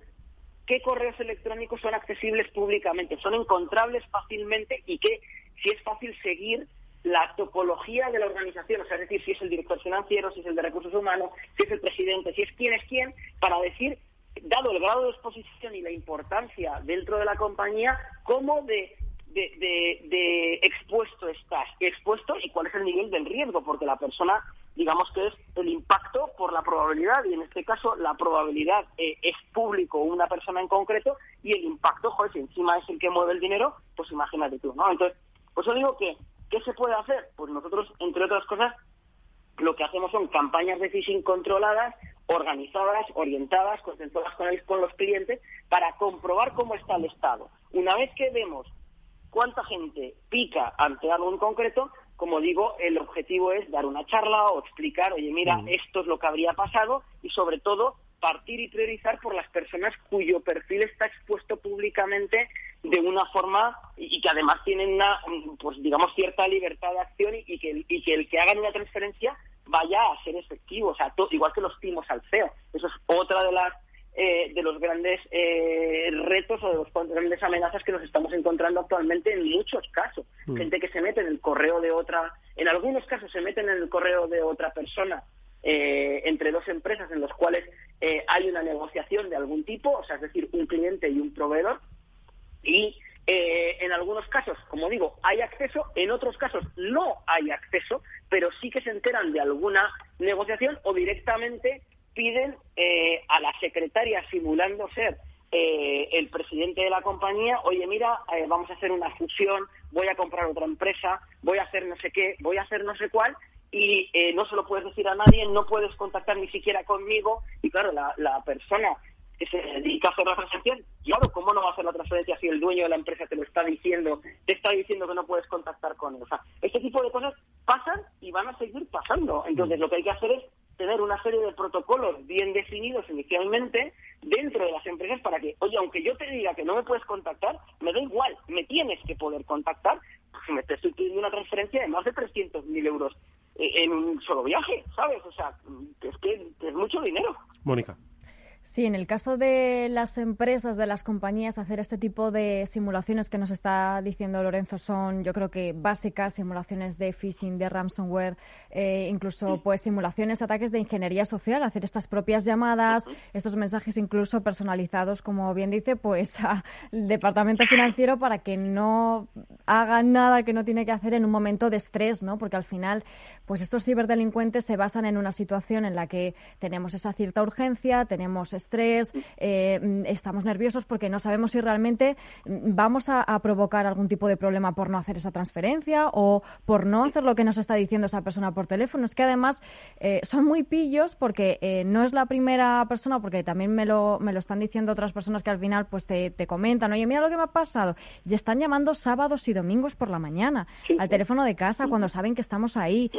qué correos electrónicos son accesibles públicamente, son encontrables fácilmente y que si es fácil seguir la topología de la organización, o sea, es decir, si es el director financiero, si es el de recursos humanos, si es el presidente, si es quién es quién, para decir, dado el grado de exposición y la importancia dentro de la compañía, cómo de, de, expuesto estás, expuesto y cuál es el nivel del riesgo, porque la persona, digamos que es el impacto por la probabilidad, y en este caso la probabilidad eh, es público una persona en concreto, y el impacto, joder, si encima es el que mueve el dinero, pues imagínate tú, ¿no? Entonces, pues yo digo que, ¿qué se puede hacer? Pues nosotros, entre otras cosas, lo que hacemos son campañas de phishing controladas, organizadas, orientadas, concentradas con, con los clientes, para comprobar cómo está el estado. Una vez que vemos cuánta gente pica ante algo en concreto, como digo, el objetivo es dar una charla o explicar, oye, mira, mm. esto es lo que habría pasado y sobre todo partir y priorizar por las personas cuyo perfil está expuesto públicamente de una forma y que además tienen una, pues digamos, cierta libertad de acción y, que, y que el que hagan una transferencia vaya a ser efectivo, o sea, igual que los timos al CEO. Eso es otra de las eh, de los grandes eh, retos o de las grandes amenazas que nos estamos encontrando actualmente en muchos casos. Mm. Gente que se mete en el correo de otra, en algunos casos se meten en el correo de otra persona eh, entre dos empresas en los cuales eh, hay una negociación de algún tipo, o sea, es decir, un cliente y un proveedor, y eh, en algunos casos, como digo, hay acceso, en otros casos no hay acceso, pero sí que se enteran de alguna negociación o directamente piden a la secretaria simulando ser el presidente de la compañía, oye, mira, vamos a hacer una fusión, voy a comprar otra empresa, voy a hacer no sé qué, voy a hacer no sé cuál, y eh, no se lo puedes decir a nadie, no puedes contactar ni siquiera conmigo y claro, la, la persona que se dedica a hacer la transacción, claro, ¿cómo no va a hacer la transferencia si el dueño de la empresa te lo está diciendo, te está diciendo que no puedes contactar con él? O sea, este tipo de cosas pasan y van a seguir pasando. Entonces, lo que hay que hacer es tener una serie de protocolos bien definidos inicialmente dentro de las empresas para que, oye, aunque yo te diga que no me puedes contactar, me da igual, me tienes que poder contactar, si me te estoy pidiendo una transferencia de más de 300.000 euros en un solo viaje, ¿sabes? O sea, es que es mucho dinero. Mónica. Sí, en el caso de las empresas, de las compañías, hacer este tipo de simulaciones que nos está diciendo Lorenzo son, yo creo que básicas, simulaciones de phishing, de ransomware, eh, incluso pues simulaciones, ataques de ingeniería social, hacer estas propias llamadas, estos mensajes incluso personalizados, como bien dice, pues al departamento financiero para que no haga nada que no tiene que hacer en un momento de estrés, ¿no? Porque al final, pues estos ciberdelincuentes se basan en una situación en la que tenemos esa cierta urgencia, tenemos estrés, eh, estamos nerviosos porque no sabemos si realmente vamos a, provocar algún tipo de problema por no hacer esa transferencia o por no hacer lo que nos está diciendo esa persona por teléfono. Es que además eh, son muy pillos porque eh, no es la primera persona, porque también me lo, me lo están diciendo otras personas que al final pues te, te comentan, oye, mira lo que me ha pasado. Y están llamando sábados y domingos por la mañana al teléfono de casa cuando saben que estamos ahí.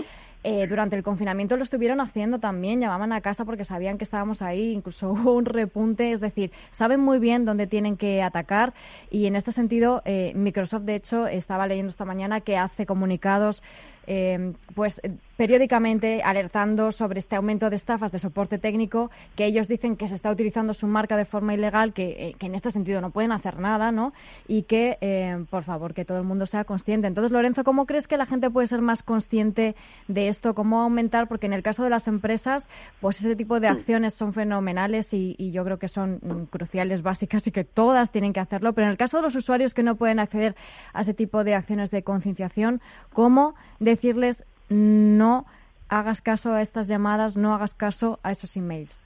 eh, durante el confinamiento lo estuvieron haciendo también, llamaban a casa porque sabían que estábamos ahí, incluso hubo un repunte, es decir, saben muy bien dónde tienen que atacar y en este sentido eh, Microsoft, de hecho, estaba leyendo esta mañana que hace comunicados eh, pues periódicamente alertando sobre este aumento de estafas de soporte técnico que ellos dicen que se está utilizando su marca de forma ilegal, que, eh, en este sentido no pueden hacer nada, ¿no? Y que, eh, por favor, que todo el mundo sea consciente. Entonces, Lorenzo, ¿cómo crees que la gente puede ser más consciente de esto? ¿Cómo aumentar? Porque en el caso de las empresas, pues ese tipo de acciones son fenomenales y, y yo creo que son mm, cruciales, básicas y que todas tienen que hacerlo. Pero en el caso de los usuarios que no pueden acceder a ese tipo de acciones de concienciación, ¿cómo decirles no hagas caso a estas llamadas, no hagas caso a esos emails?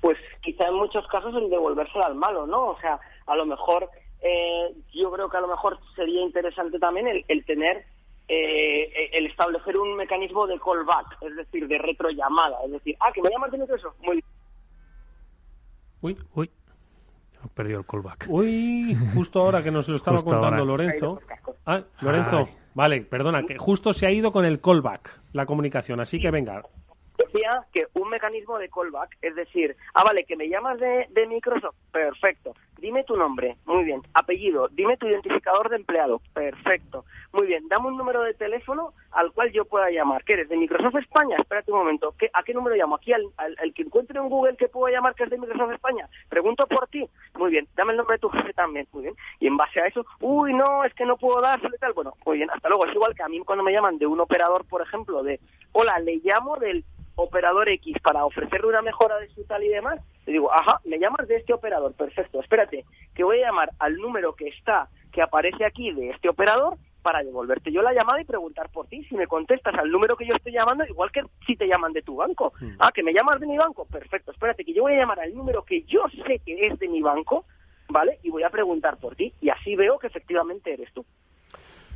Pues quizá en muchos casos el devolvérselo al malo, ¿no? O sea, a lo mejor, eh, yo creo que a lo mejor sería interesante también el, tener, eh, el establecer un mecanismo de callback, es decir, de retrollamada. Es decir, ah, que me llamas de eso. Muy Uy, uy. He perdido el callback. Uy, justo ahora que nos lo estaba contando Lorenzo. Ah, Lorenzo. Vale, perdona, que justo se ha ido con el callback la comunicación, así que venga. Decía que un mecanismo de callback, es decir, ah, vale, que me llamas de, de Microsoft, perfecto. Dime tu nombre, muy bien. Apellido, dime tu identificador de empleado, perfecto. Muy bien, dame un número de teléfono al cual yo pueda llamar. ¿Qué eres? ¿De Microsoft España? Espérate un momento. ¿Qué, ¿A qué número llamo? ¿Aquí al, que encuentre en Google que puedo llamar que es de Microsoft España? Pregunto por ti. Muy bien, dame el nombre de tu jefe también. Muy bien. Y en base a eso, uy, no, es que no puedo dárselo y tal. Bueno, muy bien, hasta luego. Es igual que a mí cuando me llaman de un operador, por ejemplo, de, hola, le llamo del operador X para ofrecerle una mejora de su tal y demás, le digo, ajá, me llamas de este operador, perfecto, espérate, que voy a llamar al número que está, que aparece aquí de este operador para devolverte yo la llamada y preguntar por ti. Si me contestas al número que yo estoy llamando, igual que si te llaman de tu banco. Mm. Ah, que me llamas de mi banco, perfecto, espérate, que yo voy a llamar al número que yo sé que es de mi banco, ¿vale? Y voy a preguntar por ti. Y así veo que efectivamente eres tú.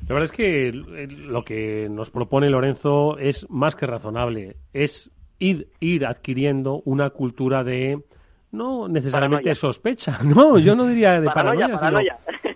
La verdad es que lo que nos propone Lorenzo es más que razonable. Es ir, ir adquiriendo una cultura de no necesariamente sospecha, no, yo no diría de paranoia,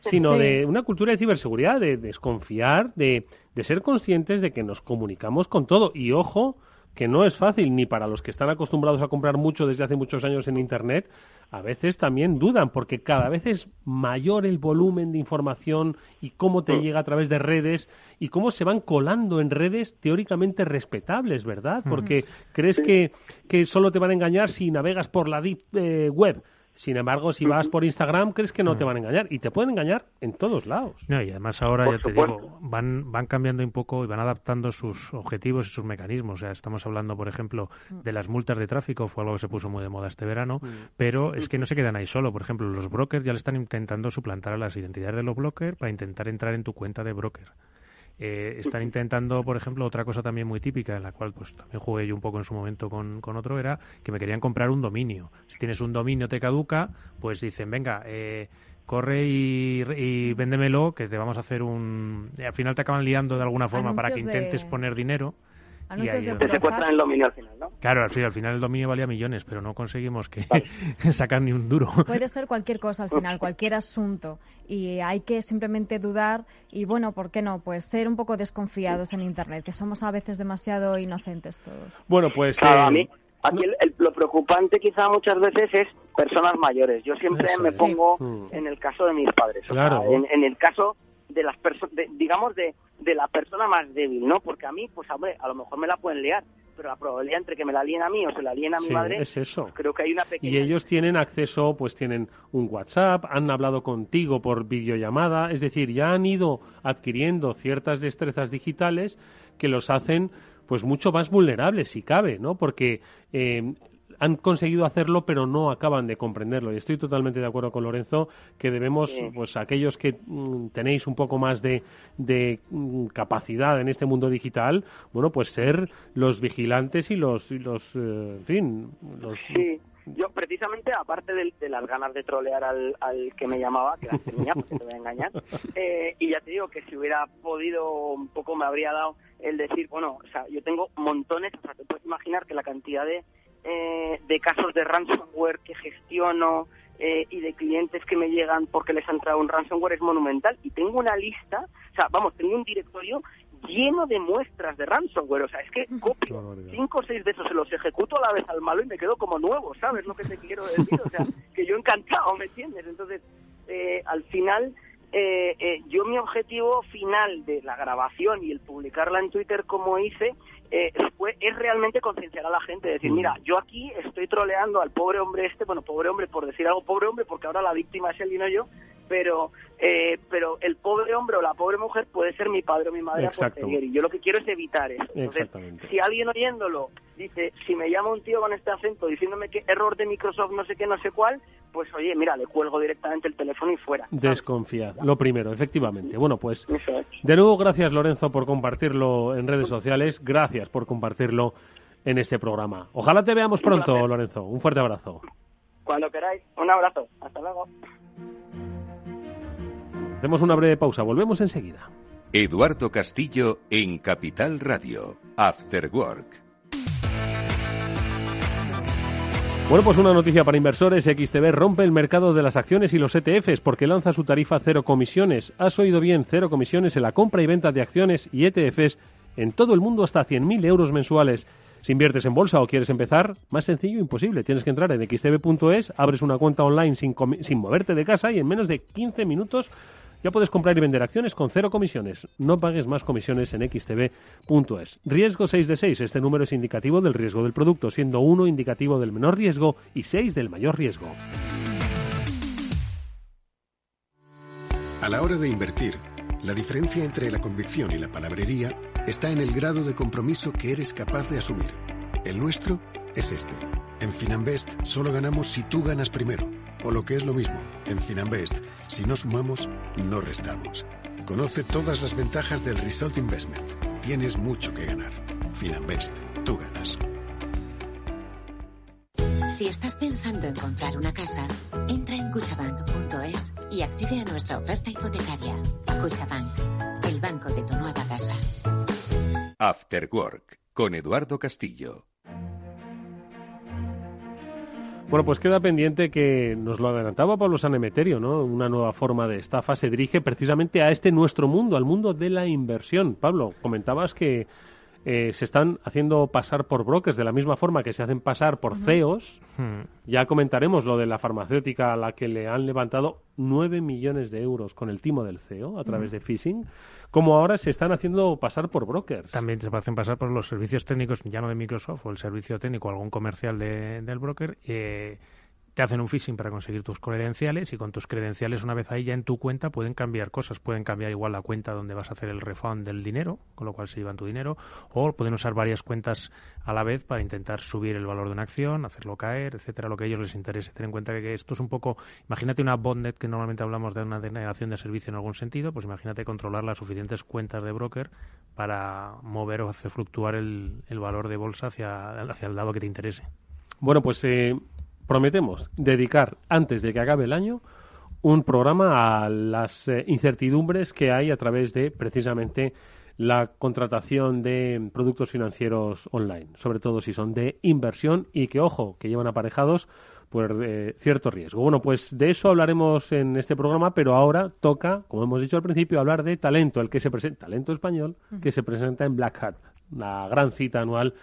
sino, de una cultura de ciberseguridad, de desconfiar, de, de ser conscientes de que nos comunicamos con todo. Y ojo, que no es fácil ni para los que están acostumbrados a comprar mucho desde hace muchos años en Internet, a veces también dudan porque cada vez es mayor el volumen de información y cómo te llega a través de redes y cómo se van colando en redes teóricamente respetables, ¿verdad? Porque crees que, que solo te van a engañar si navegas por la deep eh, web sin embargo, si vas por Instagram, crees que no te van a engañar. Y te pueden engañar en todos lados. y además ahora, ya te digo, van, van cambiando un poco y van adaptando sus objetivos y sus mecanismos. O sea, estamos hablando, por ejemplo, de las multas de tráfico, fue algo que se puso muy de moda este verano, pero es que no se quedan ahí solo. Por ejemplo, los brokers ya le están intentando suplantar a las identidades de los brokers para intentar entrar en tu cuenta de broker. Eh, están intentando, por ejemplo, otra cosa también muy típica, en la cual pues también jugué yo un poco en su momento con, con otro, era que me querían comprar un dominio. Si tienes un dominio te caduca, pues dicen, venga, eh, corre y, y, véndemelo, que te vamos a hacer un... al final te acaban liando de alguna forma para que intentes poner dinero Anuncios de se encuentran el dominio al final, ¿no? Claro, al final, el dominio valía millones, pero no conseguimos que sacar ni un duro. Puede ser cualquier cosa al final, cualquier asunto. Y hay que simplemente dudar y, bueno, ¿por qué no? Pues ser un poco desconfiados en Internet, que somos a veces demasiado inocentes todos. Bueno, pues... a eh, mí, aquí lo preocupante quizá muchas veces es personas mayores. Yo siempre me pongo en el caso de mis padres. claro. en, el caso de las personas, digamos, de, de la persona más débil, ¿no? Porque a mí, pues, hombre, a lo mejor me la pueden liar, pero la probabilidad entre que me la líen a mí o se la líen a mi madre, es eso. Pues, creo que hay una pequeña... Y ellos tienen acceso, pues tienen un WhatsApp, han hablado contigo por videollamada, es decir, ya han ido adquiriendo ciertas destrezas digitales que los hacen pues mucho más vulnerables si cabe, ¿no? Porque eh, han conseguido hacerlo, pero no acaban de comprenderlo. Y estoy totalmente de acuerdo con Lorenzo que debemos, pues aquellos que mm, tenéis un poco más de, de mm, capacidad en este mundo digital, bueno, pues ser los vigilantes y los, y los eh, en fin, los... Sí. Yo, precisamente, aparte de, las ganas de trolear al, que me llamaba, que las tenía, porque te voy a engañar, eh, y ya te digo que si hubiera podido, un poco me habría dado el decir, bueno, o sea, yo tengo montones, o sea, te puedes imaginar que la cantidad de, eh, de casos de ransomware que gestiono eh, y de clientes que me llegan porque les ha entrado un ransomware es monumental y tengo una lista, o sea, vamos, tengo un directorio lleno de muestras de ransomware. O sea, es que copio cinco o seis de esos, se los ejecuto a la vez al malo y me quedo como nuevo, ¿sabes lo que te quiero decir? O sea, que yo encantado, ¿me entiendes? Entonces, eh, al final, eh, eh, yo mi objetivo final de la grabación y el publicarla en Twitter como hice eh, fue, es realmente concienciar a la gente, decir, mm. mira, yo aquí estoy troleando al pobre hombre este, bueno, pobre hombre por decir algo, pobre hombre, porque ahora la víctima es él y no yo, pero eh, pero el pobre hombre o la pobre mujer puede ser mi padre o mi madre a y yo lo que quiero es evitar eso. Entonces, si alguien oyéndolo dice, si me llama un tío con este acento diciéndome que error de Microsoft no sé qué, no sé cuál, pues oye, mira, le cuelgo directamente el teléfono y fuera. Desconfiar, lo primero, efectivamente. Bueno, pues de nuevo gracias Lorenzo por compartirlo en redes sociales, gracias por compartirlo en este programa. Ojalá te veamos pronto, Lorenzo. Un fuerte abrazo. Cuando queráis, un abrazo. Hasta luego. Hacemos una breve pausa, volvemos enseguida. Eduardo Castillo en Capital Radio, After Work. Bueno, pues una noticia para inversores. XTB rompe el mercado de las acciones y los ETFs porque lanza su tarifa cero comisiones. Has oído bien, cero comisiones en la compra y venta de acciones y ETFs en todo el mundo hasta 100.000 euros mensuales. Si inviertes en bolsa o quieres empezar, más sencillo imposible. Tienes que entrar en xtb.es, abres una cuenta online sin, sin moverte de casa y en menos de 15 minutos ya puedes comprar y vender acciones con cero comisiones. No pagues más comisiones en xtb.es. Riesgo 6 de 6. Este número es indicativo del riesgo del producto, siendo 1 indicativo del menor riesgo y 6 del mayor riesgo. A la hora de invertir, la diferencia entre la convicción y la palabrería está en el grado de compromiso que eres capaz de asumir. El nuestro es este. En Finanbest solo ganamos si tú ganas primero. O lo que es lo mismo, en Finanbest, si no sumamos, no restamos. Conoce todas las ventajas del Result Investment. Tienes mucho que ganar. Finanbest, tú ganas. Si estás pensando en comprar una casa, entra en cuchabank.es y accede a nuestra oferta hipotecaria. Cuchabank, el banco de tu nueva casa. After Work, con Eduardo Castillo. Bueno, pues queda pendiente que nos lo adelantaba Pablo Sanemeterio, ¿no? Una nueva forma de estafa se dirige precisamente a este nuestro mundo, al mundo de la inversión. Pablo, comentabas que eh, se están haciendo pasar por brokers de la misma forma que se hacen pasar por CEOs. Hmm. Ya comentaremos lo de la farmacéutica a la que le han levantado 9 millones de euros con el timo del CEO a través de phishing como ahora se están haciendo pasar por brokers. También se hacen pasar por los servicios técnicos, ya no de Microsoft, o el servicio técnico, algún comercial del broker. Eh, te hacen un phishing para conseguir tus credenciales y con tus credenciales una vez ahí ya en tu cuenta pueden cambiar cosas, pueden cambiar igual la cuenta donde vas a hacer el refund del dinero, con lo cual se llevan tu dinero, o pueden usar varias cuentas a la vez para intentar subir el valor de una acción, hacerlo caer, etcétera, lo que a ellos les interese. Ten en cuenta que esto es un poco, imagínate una botnet que normalmente hablamos de una denegación de servicio en algún sentido, pues imagínate controlar las suficientes cuentas de broker para mover o hacer fluctuar el, valor de bolsa hacia, hacia el lado que te interese. Bueno, pues eh, prometemos dedicar antes de que acabe el año un programa a las eh, incertidumbres que hay a través de precisamente la contratación de productos financieros online, sobre todo si son de inversión y que, ojo, que llevan aparejados eh, cierto riesgo. Bueno, pues de eso hablaremos en este programa, pero ahora toca, como hemos dicho al principio, hablar de talento, el que se presenta, talento español, que se presenta en Black Hat, la gran cita anual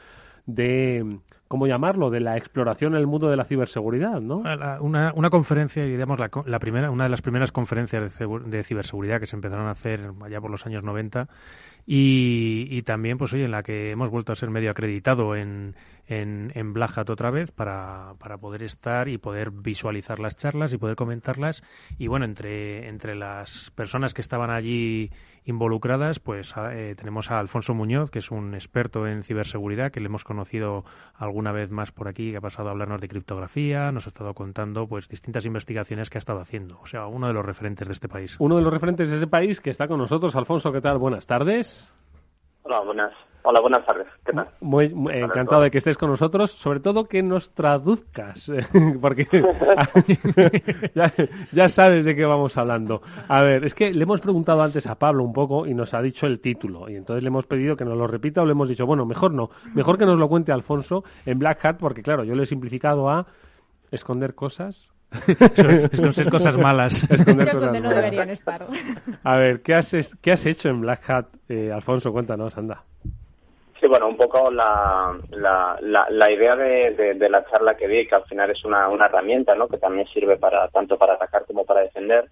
de ¿cómo llamarlo?, de la exploración en el mundo de la ciberseguridad, ¿no? Una, una conferencia, digamos, la, la, primera, una de las primeras conferencias de, ciberseguridad que se empezaron a hacer allá por los años 90 y, y, también, pues oye, en la que hemos vuelto a ser medio acreditado en, en, en otra vez para, para poder estar y poder visualizar las charlas y poder comentarlas. Y bueno, entre, entre las personas que estaban allí involucradas, pues eh, tenemos a Alfonso Muñoz, que es un experto en ciberseguridad, que le hemos conocido alguna vez más por aquí, que ha pasado a hablarnos de criptografía, nos ha estado contando pues distintas investigaciones que ha estado haciendo. O sea, uno de los referentes de este país. Uno de los referentes de este país que está con nosotros. Alfonso, ¿qué tal? Buenas tardes. Hola, buenas. Hola, buenas tardes. ¿Qué tal? Muy, encantado de que estés con nosotros, sobre todo que nos traduzcas, porque ya, sabes de qué vamos hablando. A ver, es que le hemos preguntado antes a Pablo un poco y nos ha dicho el título, y entonces le hemos pedido que nos lo repita o le hemos dicho, bueno, mejor no, mejor que nos lo cuente Alfonso en Black Hat, porque claro, yo le he simplificado a esconder cosas Esconder cosas malas. Esconder cosas donde no deberían estar. A ver, ¿qué has, ¿qué has hecho en Black Hat, eh, Alfonso? Cuéntanos, anda. Sí, bueno, un poco la, la, la, idea de, de, la charla que di, que al final es una, una herramienta, ¿no? Que también sirve para tanto para atacar como para defender,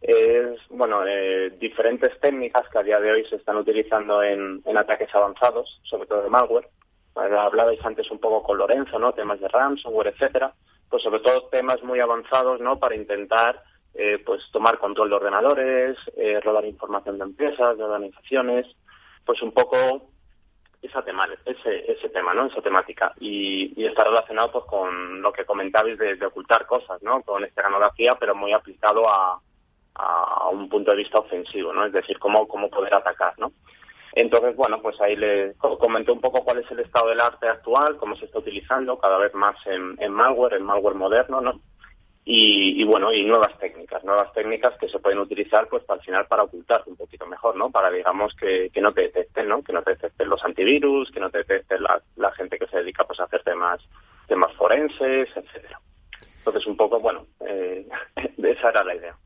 es, bueno, eh, diferentes técnicas que a día de hoy se están utilizando en, en ataques avanzados, sobre todo de malware. Hablabais antes un poco con Lorenzo, ¿no? Temas de ransomware, etcétera. Pues sobre todo temas muy avanzados, ¿no? Para intentar, eh, pues tomar control de ordenadores, eh, robar información de empresas, de organizaciones, pues un poco esa tema, ese, ese tema, ¿no? Esa temática. Y, y está relacionado pues con lo que comentabais de, ocultar cosas, ¿no? Con estanografía, pero muy aplicado a, a un punto de vista ofensivo, ¿no? Es decir, cómo, cómo poder atacar, ¿no? Entonces, bueno, pues ahí le comenté un poco cuál es el estado del arte actual, cómo se está utilizando cada vez más en, en malware, en malware moderno, ¿no? Y, bueno, y nuevas técnicas, nuevas técnicas que se pueden utilizar pues al final para ocultar un poquito mejor, ¿no? Para digamos que, que no te detecten, ¿no? Que no te detecten los antivirus, que no te detecten la, la gente que se dedica pues a hacer temas, temas forenses, etcétera. Entonces un poco, bueno, eh, esa era la idea.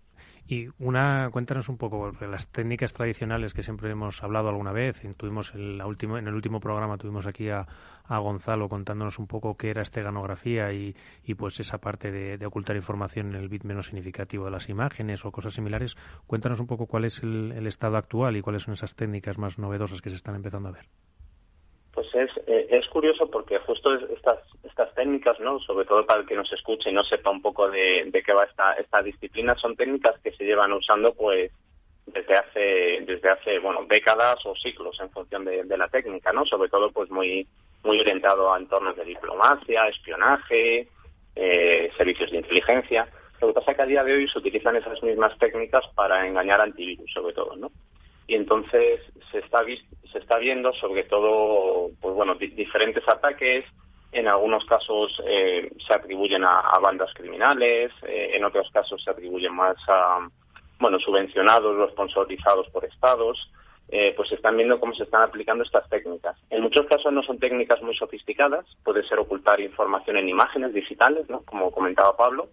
Y una, cuéntanos un poco, las técnicas tradicionales que siempre hemos hablado alguna vez, tuvimos el, la último, en el último programa tuvimos aquí a, Gonzalo contándonos un poco qué era esteganografía y, y pues esa parte de, ocultar información en el bit menos significativo de las imágenes o cosas similares. Cuéntanos un poco cuál es el estado actual y cuáles son esas técnicas más novedosas que se están empezando a ver. Pues es, eh, es curioso porque justo estas, estas técnicas, ¿no? sobre todo para el que nos escuche y no sepa un poco de, qué va esta, esta disciplina, son técnicas que se llevan usando pues desde hace desde hace bueno décadas o siglos en función de, de la técnica no sobre todo pues muy muy orientado a entornos de diplomacia espionaje eh, servicios de inteligencia. Lo que pasa es que a día de hoy se utilizan esas mismas técnicas para engañar antivirus sobre todo no y entonces se está se está viendo sobre todo pues bueno diferentes ataques en algunos casos eh, se atribuyen a, bandas criminales eh, en otros casos se atribuyen más a bueno subvencionados o sponsorizados por estados eh, pues están viendo cómo se están aplicando estas técnicas. En muchos casos no son técnicas muy sofisticadas, puede ser ocultar información en imágenes digitales, ¿no? como comentaba Pablo,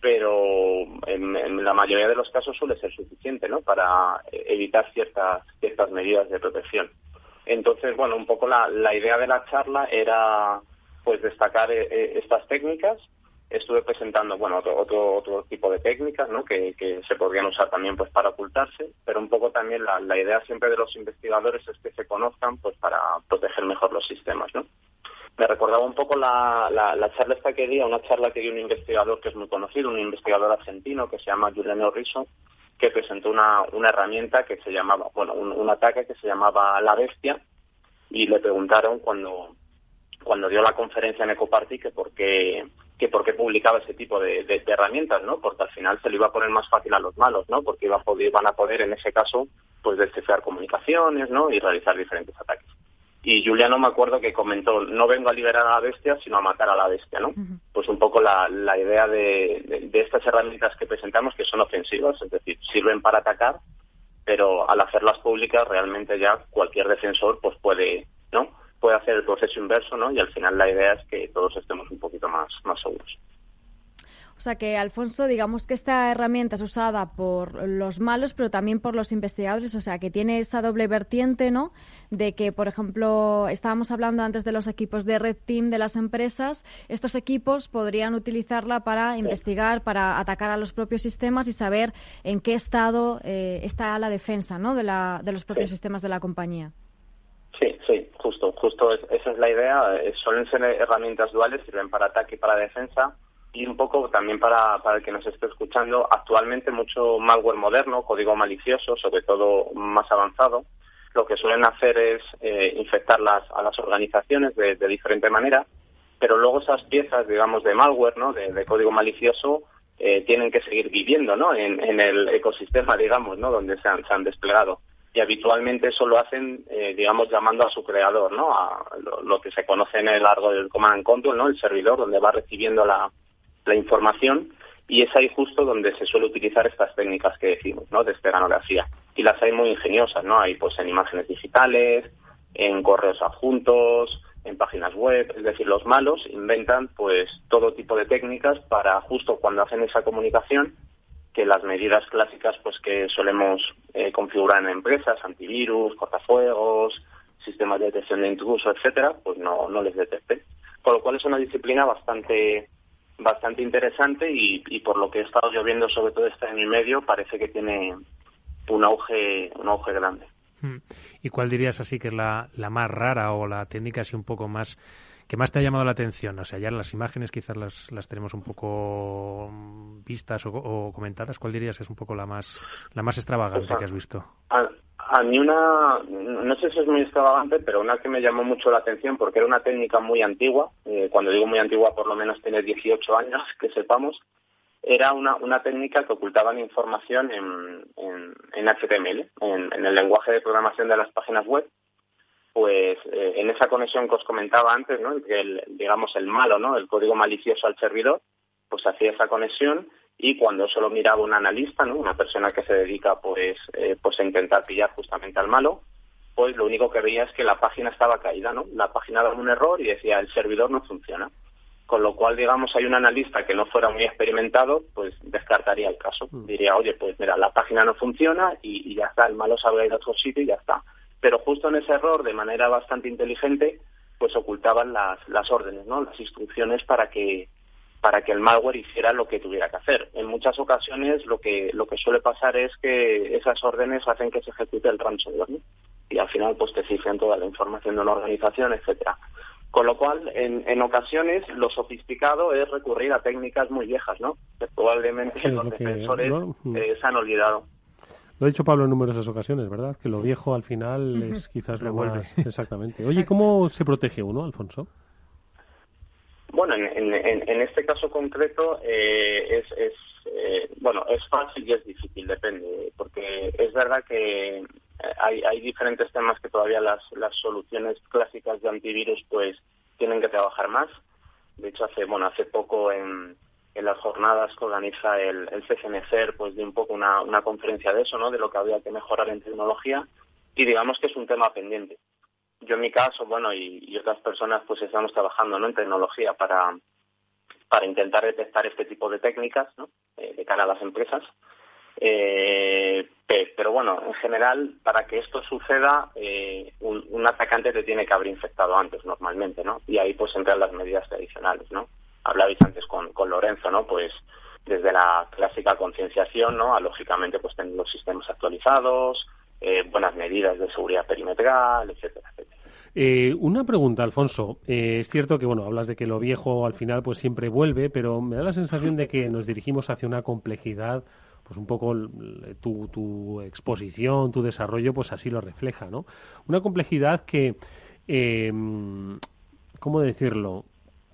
pero en, la mayoría de los casos suele ser suficiente ¿no? para evitar ciertas, ciertas medidas de protección. Entonces, bueno, un poco la, la idea de la charla era pues destacar eh, eh, estas técnicas. Estuve presentando, bueno, otro, otro, tipo de técnicas, ¿no? Que, que, se podrían usar también, pues, para ocultarse, pero un poco también la, la idea siempre de los investigadores es que se conozcan, pues, para proteger mejor los sistemas, ¿no? Me recordaba un poco la, la, charla esta que di, una charla que dio un investigador que es muy conocido, un investigador argentino que se llama Giuliano Riso, que presentó una, una herramienta que se llamaba, bueno, un, ataque que se llamaba La Bestia, y le preguntaron cuando, cuando dio la conferencia en Ecoparty que por qué, que por qué publicaba ese tipo de, de, herramientas, ¿no? Porque al final se le iba a poner más fácil a los malos, ¿no? Porque iba a poder, iban a poder, en ese caso, pues descifrar comunicaciones, ¿no? Y realizar diferentes ataques y Juliano me acuerdo que comentó, no vengo a liberar a la bestia, sino a matar a la bestia, ¿no? Pues un poco la, la idea de, de, estas herramientas que presentamos, que son ofensivas, es decir, sirven para atacar, pero al hacerlas públicas realmente ya cualquier defensor pues puede, ¿no? Puede hacer el proceso inverso, ¿no? Y al final la idea es que todos estemos un poquito más, más seguros. O sea que, Alfonso, digamos que esta herramienta es usada por los malos, pero también por los investigadores, o sea que tiene esa doble vertiente, ¿no? De que, por ejemplo, estábamos hablando antes de los equipos de Red Team de las empresas, estos equipos podrían utilizarla para investigar, para atacar a los propios sistemas y saber en qué estado eh, está la defensa, ¿no? De, la, de los propios sistemas de la compañía. Sí, sí, justo, justo esa es la idea. Eh, suelen ser herramientas duales, sirven para ataque y para defensa y un poco también para, para el que nos esté escuchando, actualmente mucho malware moderno, código malicioso, sobre todo más avanzado, lo que suelen hacer es eh, infectarlas a las organizaciones de, de, diferente manera, pero luego esas piezas, digamos, de malware, ¿no? de, código malicioso, eh, tienen que seguir viviendo ¿no? en, en, el ecosistema, digamos, ¿no? donde se han, se han desplegado. Y habitualmente eso lo hacen, eh, digamos, llamando a su creador, ¿no? a lo, lo, que se conoce en el largo del command and control, ¿no? el servidor, donde va recibiendo la, la información y es ahí justo donde se suele utilizar estas técnicas que decimos, ¿no? De esteganografía. Y las hay muy ingeniosas, ¿no? Hay pues en imágenes digitales, en correos adjuntos, en páginas web, es decir, los malos inventan pues todo tipo de técnicas para justo cuando hacen esa comunicación que las medidas clásicas pues que solemos eh, configurar en empresas, antivirus, cortafuegos, sistemas de detección de intruso, etcétera, pues no, no les detecten. Con lo cual es una disciplina bastante bastante interesante y, por lo que he estado yo viendo sobre todo este año y medio parece que tiene un auge un auge grande. Hmm. ¿Y cuál dirías así que es la, la más rara o la técnica así un poco más que más te ha llamado la atención? O sea, ya las imágenes quizás las, las tenemos un poco vistas o, comentadas. ¿Cuál dirías que es un poco la más la más extravagante que has visto? A, mí una, no sé si es muy extravagante, pero una que me llamó mucho la atención porque era una técnica muy antigua. Eh, cuando digo muy antigua, por lo menos tiene 18 años, que sepamos era una, una técnica que ocultaban información en, en, HTML, en, el lenguaje de programación de las páginas web. Pues eh, en esa conexión que os comentaba antes, ¿no? entre el, digamos el malo, ¿no? el código malicioso al servidor, pues hacía esa conexión y cuando solo miraba un analista, ¿no? una persona que se dedica pues, eh, pues a intentar pillar justamente al malo, pues lo único que veía es que la página estaba caída, ¿no? La página daba un error y decía el servidor no funciona con lo cual, digamos, hay un analista que no fuera muy experimentado, pues descartaría el caso. Mm. Diría, oye, pues mira, la página no funciona y, ya está, el malo se habrá ido a otro sitio y ya está. Pero justo en ese error, de manera bastante inteligente, pues ocultaban las, las órdenes, ¿no? Las instrucciones para que para que el malware hiciera lo que tuviera que hacer. En muchas ocasiones lo que lo que suele pasar es que esas órdenes hacen que se ejecute el ransomware, ¿no? Y al final pues te cifran toda la información de una organización, etcétera. Con lo cual, en, en ocasiones, lo sofisticado es recurrir a técnicas muy viejas, ¿no? Que probablemente los defensores eh, se han olvidado. Lo ha dicho Pablo en numerosas ocasiones, ¿verdad? Que lo viejo al final es quizás lo vuelve. Exactamente. Oye, ¿cómo se protege uno, Alfonso? Bueno, en, en, en este caso concreto eh, es, es eh, bueno es fácil y es difícil, depende, porque es verdad que hay, hay diferentes temas que todavía las, las soluciones clásicas de antivirus pues tienen que trabajar más. De hecho, hace bueno hace poco en, en las jornadas que organiza el, el CCNCER, pues de un poco una, conferencia de eso, ¿no? De lo que había que mejorar en tecnología y digamos que es un tema pendiente. Yo en mi caso, bueno, y, otras personas pues estamos trabajando en tecnología para, para intentar detectar este tipo de técnicas ¿no? Eh, de cara a las empresas eh, pero bueno, en general, para que esto suceda, eh, un, atacante te tiene que haber infectado antes normalmente, ¿no? Y ahí pues entran las medidas tradicionales, ¿no? Hablabais antes con, con Lorenzo, ¿no? Pues desde la clásica concienciación, ¿no? A lógicamente pues tener los sistemas actualizados, eh, buenas medidas de seguridad perimetral, etcétera, etcétera. Eh, una pregunta, Alfonso. Eh, es cierto que, bueno, hablas de que lo viejo al final pues siempre vuelve, pero me da la sensación de que nos dirigimos hacia una complejidad pues un poco tu, tu, exposición, tu desarrollo, pues así lo refleja, ¿no? Una complejidad que, eh, ¿cómo decirlo?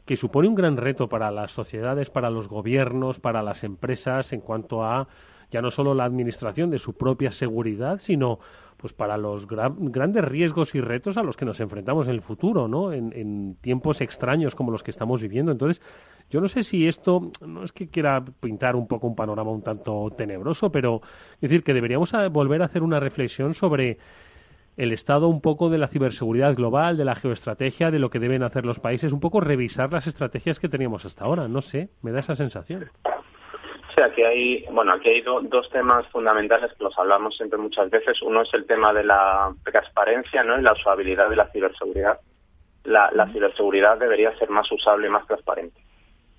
Que supone un gran reto para las sociedades, para los gobiernos, para las empresas en cuanto a ya no solo la administración de su propia seguridad, sino pues para los grandes riesgos y retos a los que nos enfrentamos en el futuro, ¿no? En, en tiempos extraños como los que estamos viviendo. Entonces, yo no sé si esto, no es que quiera pintar un poco un panorama un tanto tenebroso, pero es decir, que deberíamos volver a hacer una reflexión sobre el estado un poco de la ciberseguridad global, de la geoestrategia, de lo que deben hacer los países, un poco revisar las estrategias que teníamos hasta ahora. No sé, me da esa sensación. Sí, aquí hay, bueno, aquí hay dos temas fundamentales que los hablamos siempre muchas veces. Uno es el tema de la transparencia ¿no? y la usabilidad de la ciberseguridad. La, la ciberseguridad debería ser más usable y más transparente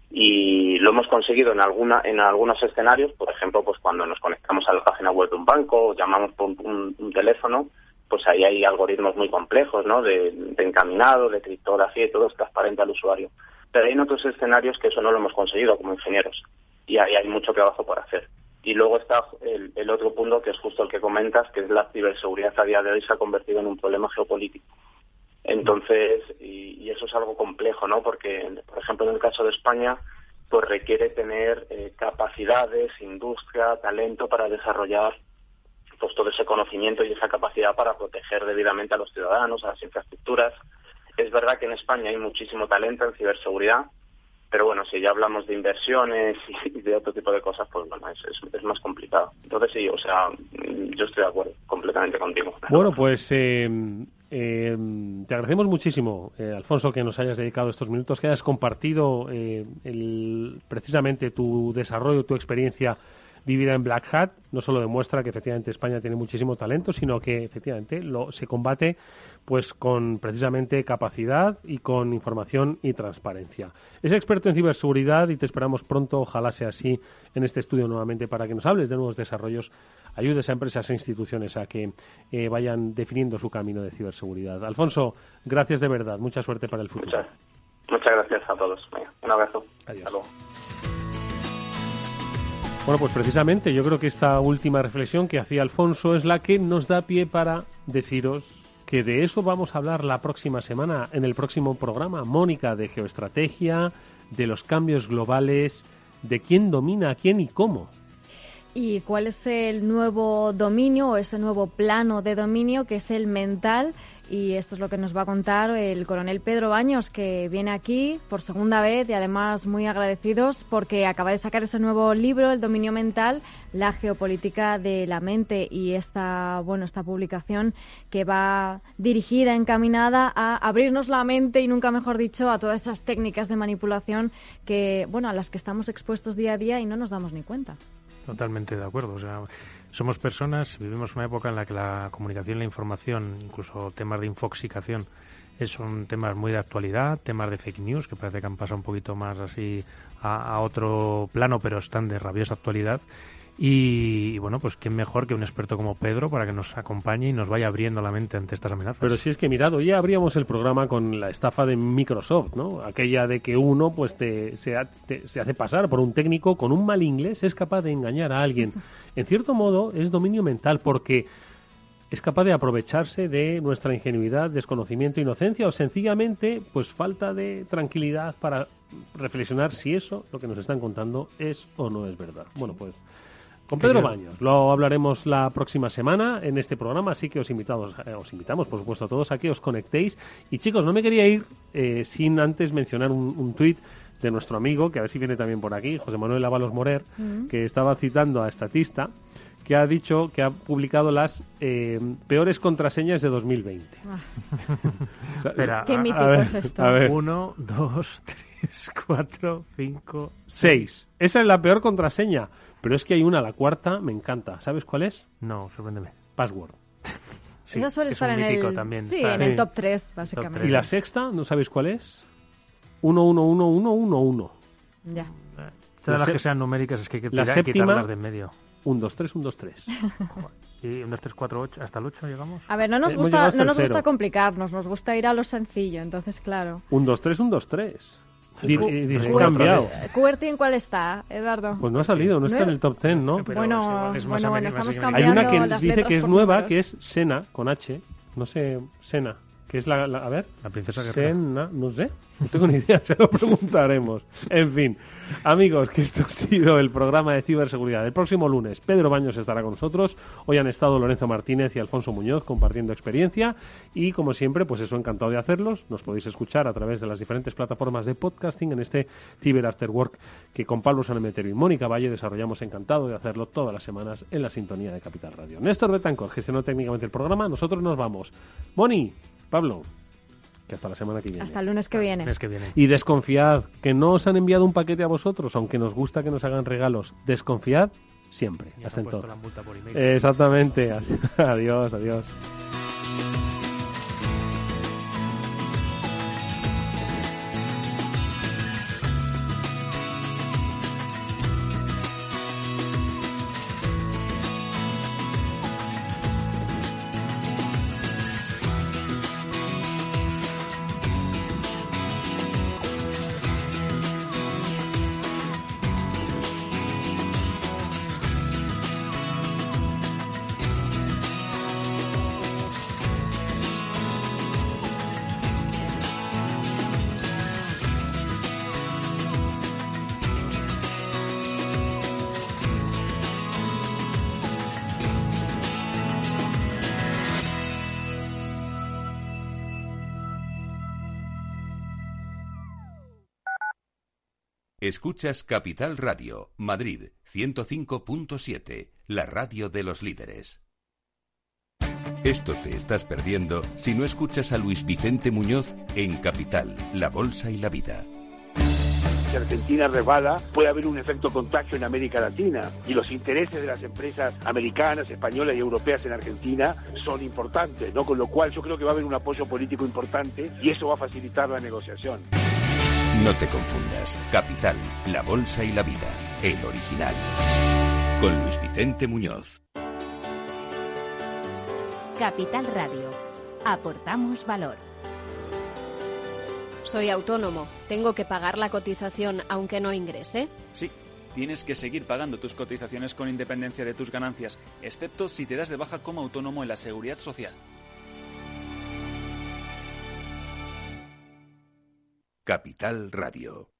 y lo hemos conseguido en alguna en algunos escenarios por ejemplo pues cuando nos conectamos a la página web de un banco o llamamos por un, teléfono pues ahí hay algoritmos muy complejos no de, encaminado de criptografía y todo es transparente al usuario. Pero hay en otros escenarios que eso no lo hemos conseguido como ingenieros y ahí hay mucho trabajo por hacer. Y luego está el, el otro punto que es justo el que comentas que es la ciberseguridad a día de hoy se ha convertido en un problema geopolítico. Entonces, y, eso es algo complejo, ¿no? Porque, por ejemplo, en el caso de España, pues requiere tener eh, capacidades, industria, talento para desarrollar pues todo ese conocimiento y esa capacidad para proteger debidamente a los ciudadanos, a las infraestructuras. Es verdad que en España hay muchísimo talento en ciberseguridad, pero bueno, si ya hablamos de inversiones y de otro tipo de cosas, pues bueno, es, más complicado. Entonces sí, o sea, yo estoy de acuerdo completamente contigo. Bueno, pues eh, eh, te agradecemos muchísimo, eh, Alfonso, que nos hayas dedicado estos minutos, que hayas compartido eh, precisamente tu desarrollo, tu experiencia vivida en Black Hat. No solo demuestra que efectivamente España tiene muchísimo talento, sino que efectivamente lo, se combate pues con precisamente capacidad y con información y transparencia. Es experto en ciberseguridad y te esperamos pronto, ojalá sea así, en este estudio nuevamente para que nos hables de nuevos desarrollos ayudes a empresas e instituciones a que eh, vayan definiendo su camino de ciberseguridad. Alfonso, gracias de verdad. Mucha suerte para el futuro. Muchas, gracias a todos. un abrazo. Adiós. Bueno, pues precisamente yo creo que esta última reflexión que hacía Alfonso es la que nos da pie para deciros que de eso vamos a hablar la próxima semana en el próximo programa. Mónica, de geoestrategia, de los cambios globales, de quién domina a quién y cómo y cuál es el nuevo dominio o ese nuevo plano de dominio que es el mental. Y esto es lo que nos va a contar el coronel Pedro Baños, que viene aquí por segunda vez y además muy agradecidos porque acaba de sacar ese nuevo libro, El dominio mental, la geopolítica de la mente. Y esta, bueno, esta publicación que va dirigida, encaminada a abrirnos la mente y nunca mejor dicho a todas esas técnicas de manipulación que, bueno, a las que estamos expuestos día a día y no nos damos ni cuenta. Totalmente de acuerdo. Somos personas, vivimos una época en la que la comunicación la información, incluso temas de infoxicación, son temas muy de actualidad, temas de fake news, que parece que han pasado un poquito más así a otro plano, pero están de rabiosa actualidad. Y, bueno, pues quién mejor que un experto como Pedro para que nos acompañe y nos vaya abriendo la mente ante estas amenazas. Pero si es que, mirad, hoy abríamos el programa con la estafa de Microsoft, ¿no? Aquella de que uno pues te, se, se hace pasar por un técnico con un mal inglés, es capaz de engañar a alguien. En cierto modo, es dominio mental porque es capaz de aprovecharse de nuestra ingenuidad, desconocimiento, inocencia o sencillamente pues falta de tranquilidad para reflexionar si eso, lo que nos están contando, es o no es verdad. Bueno, pues con Pedro Baños. Lo hablaremos la próxima semana en este programa, así que os invitamos, eh, os invitamos, por supuesto, a todos a que os conectéis. Y chicos, no me quería ir eh, sin antes mencionar un, un tuit de nuestro amigo, que a ver si viene también por aquí, José Manuel Avalos Morer, mm. que estaba citando a Estatista, que ha dicho que ha publicado las eh, peores contraseñas de 2020. Ah. Qué mítico es esto. A ver. Uno, dos, tres, cuatro, cinco, seis. Esa es la peor contraseña. Pero es que hay una, la cuarta, me encanta. ¿Sabes cuál es? No, sorpréndeme. Password. Sí, Esa suele estar en el, también. Sí, en el top 3, básicamente. ¿Y la sexta? ¿No sabéis cuál es? 111111. Ya. Todas las que sean numéricas es que hay que tirar, la séptima, de en medio. 1, 2, 3, 1, 2, 3. ¿Y 1, 2, 3, 4, 8? ¿Hasta el 8 llegamos? A ver, no nos, gusta, no nos gusta complicarnos, nos gusta ir a lo sencillo, entonces claro. 1, 2, 3, 1, 2, 3. Dice, cambiado. ¿QWERTY cuál está, Eduardo? Pues no ha salido, no, está en el top 10, ¿no? bueno, bueno, bueno, estamos cambiando Hay una que dice que es nueva, que es Sena, con H. No sé, Sena que es la, a ver, la princesa guerrera. Sena, no sé, no tengo ni idea, se lo preguntaremos. En fin, amigos, que esto ha sido el programa de ciberseguridad. El próximo lunes Pedro Baños estará con nosotros. Hoy han estado Lorenzo Martínez y Alfonso Muñoz compartiendo experiencia y como siempre, pues eso encantado de hacerlos. Nos podéis escuchar a través de las diferentes plataformas de podcasting en este Ciber After Work que con Pablo Sanemeterio y Mónica Valle desarrollamos encantado de hacerlo todas las semanas en la sintonía de Capital Radio. Néstor Betancor gestionó técnicamente el programa, nosotros nos vamos. Moni, Pablo, que hasta la semana que viene. Hasta el lunes que viene. que viene. Y desconfiad, que no os han enviado un paquete a vosotros, aunque nos gusta que nos hagan regalos. Desconfiad siempre. hasta entonces. Exactamente. adiós, adiós. Escuchas Capital Radio, Madrid 105.7, la radio de los líderes. Esto te estás perdiendo si no escuchas a Luis Vicente Muñoz en Capital, La Bolsa y la Vida. Si Argentina resbala, puede haber un efecto contagio en América Latina y los intereses de las empresas americanas, españolas y europeas en Argentina son importantes, ¿no? Con lo cual yo creo que va a haber un apoyo político importante y eso va a facilitar la negociación. No te confundas. Capital, La Bolsa y la Vida, el original. Con Luis Vicente Muñoz. Capital Radio. Aportamos valor. Soy autónomo. ¿Tengo que pagar la cotización aunque no ingrese? Sí. Tienes que seguir pagando tus cotizaciones con independencia de tus ganancias, excepto si te das de baja como autónomo en la seguridad social. Capital Radio.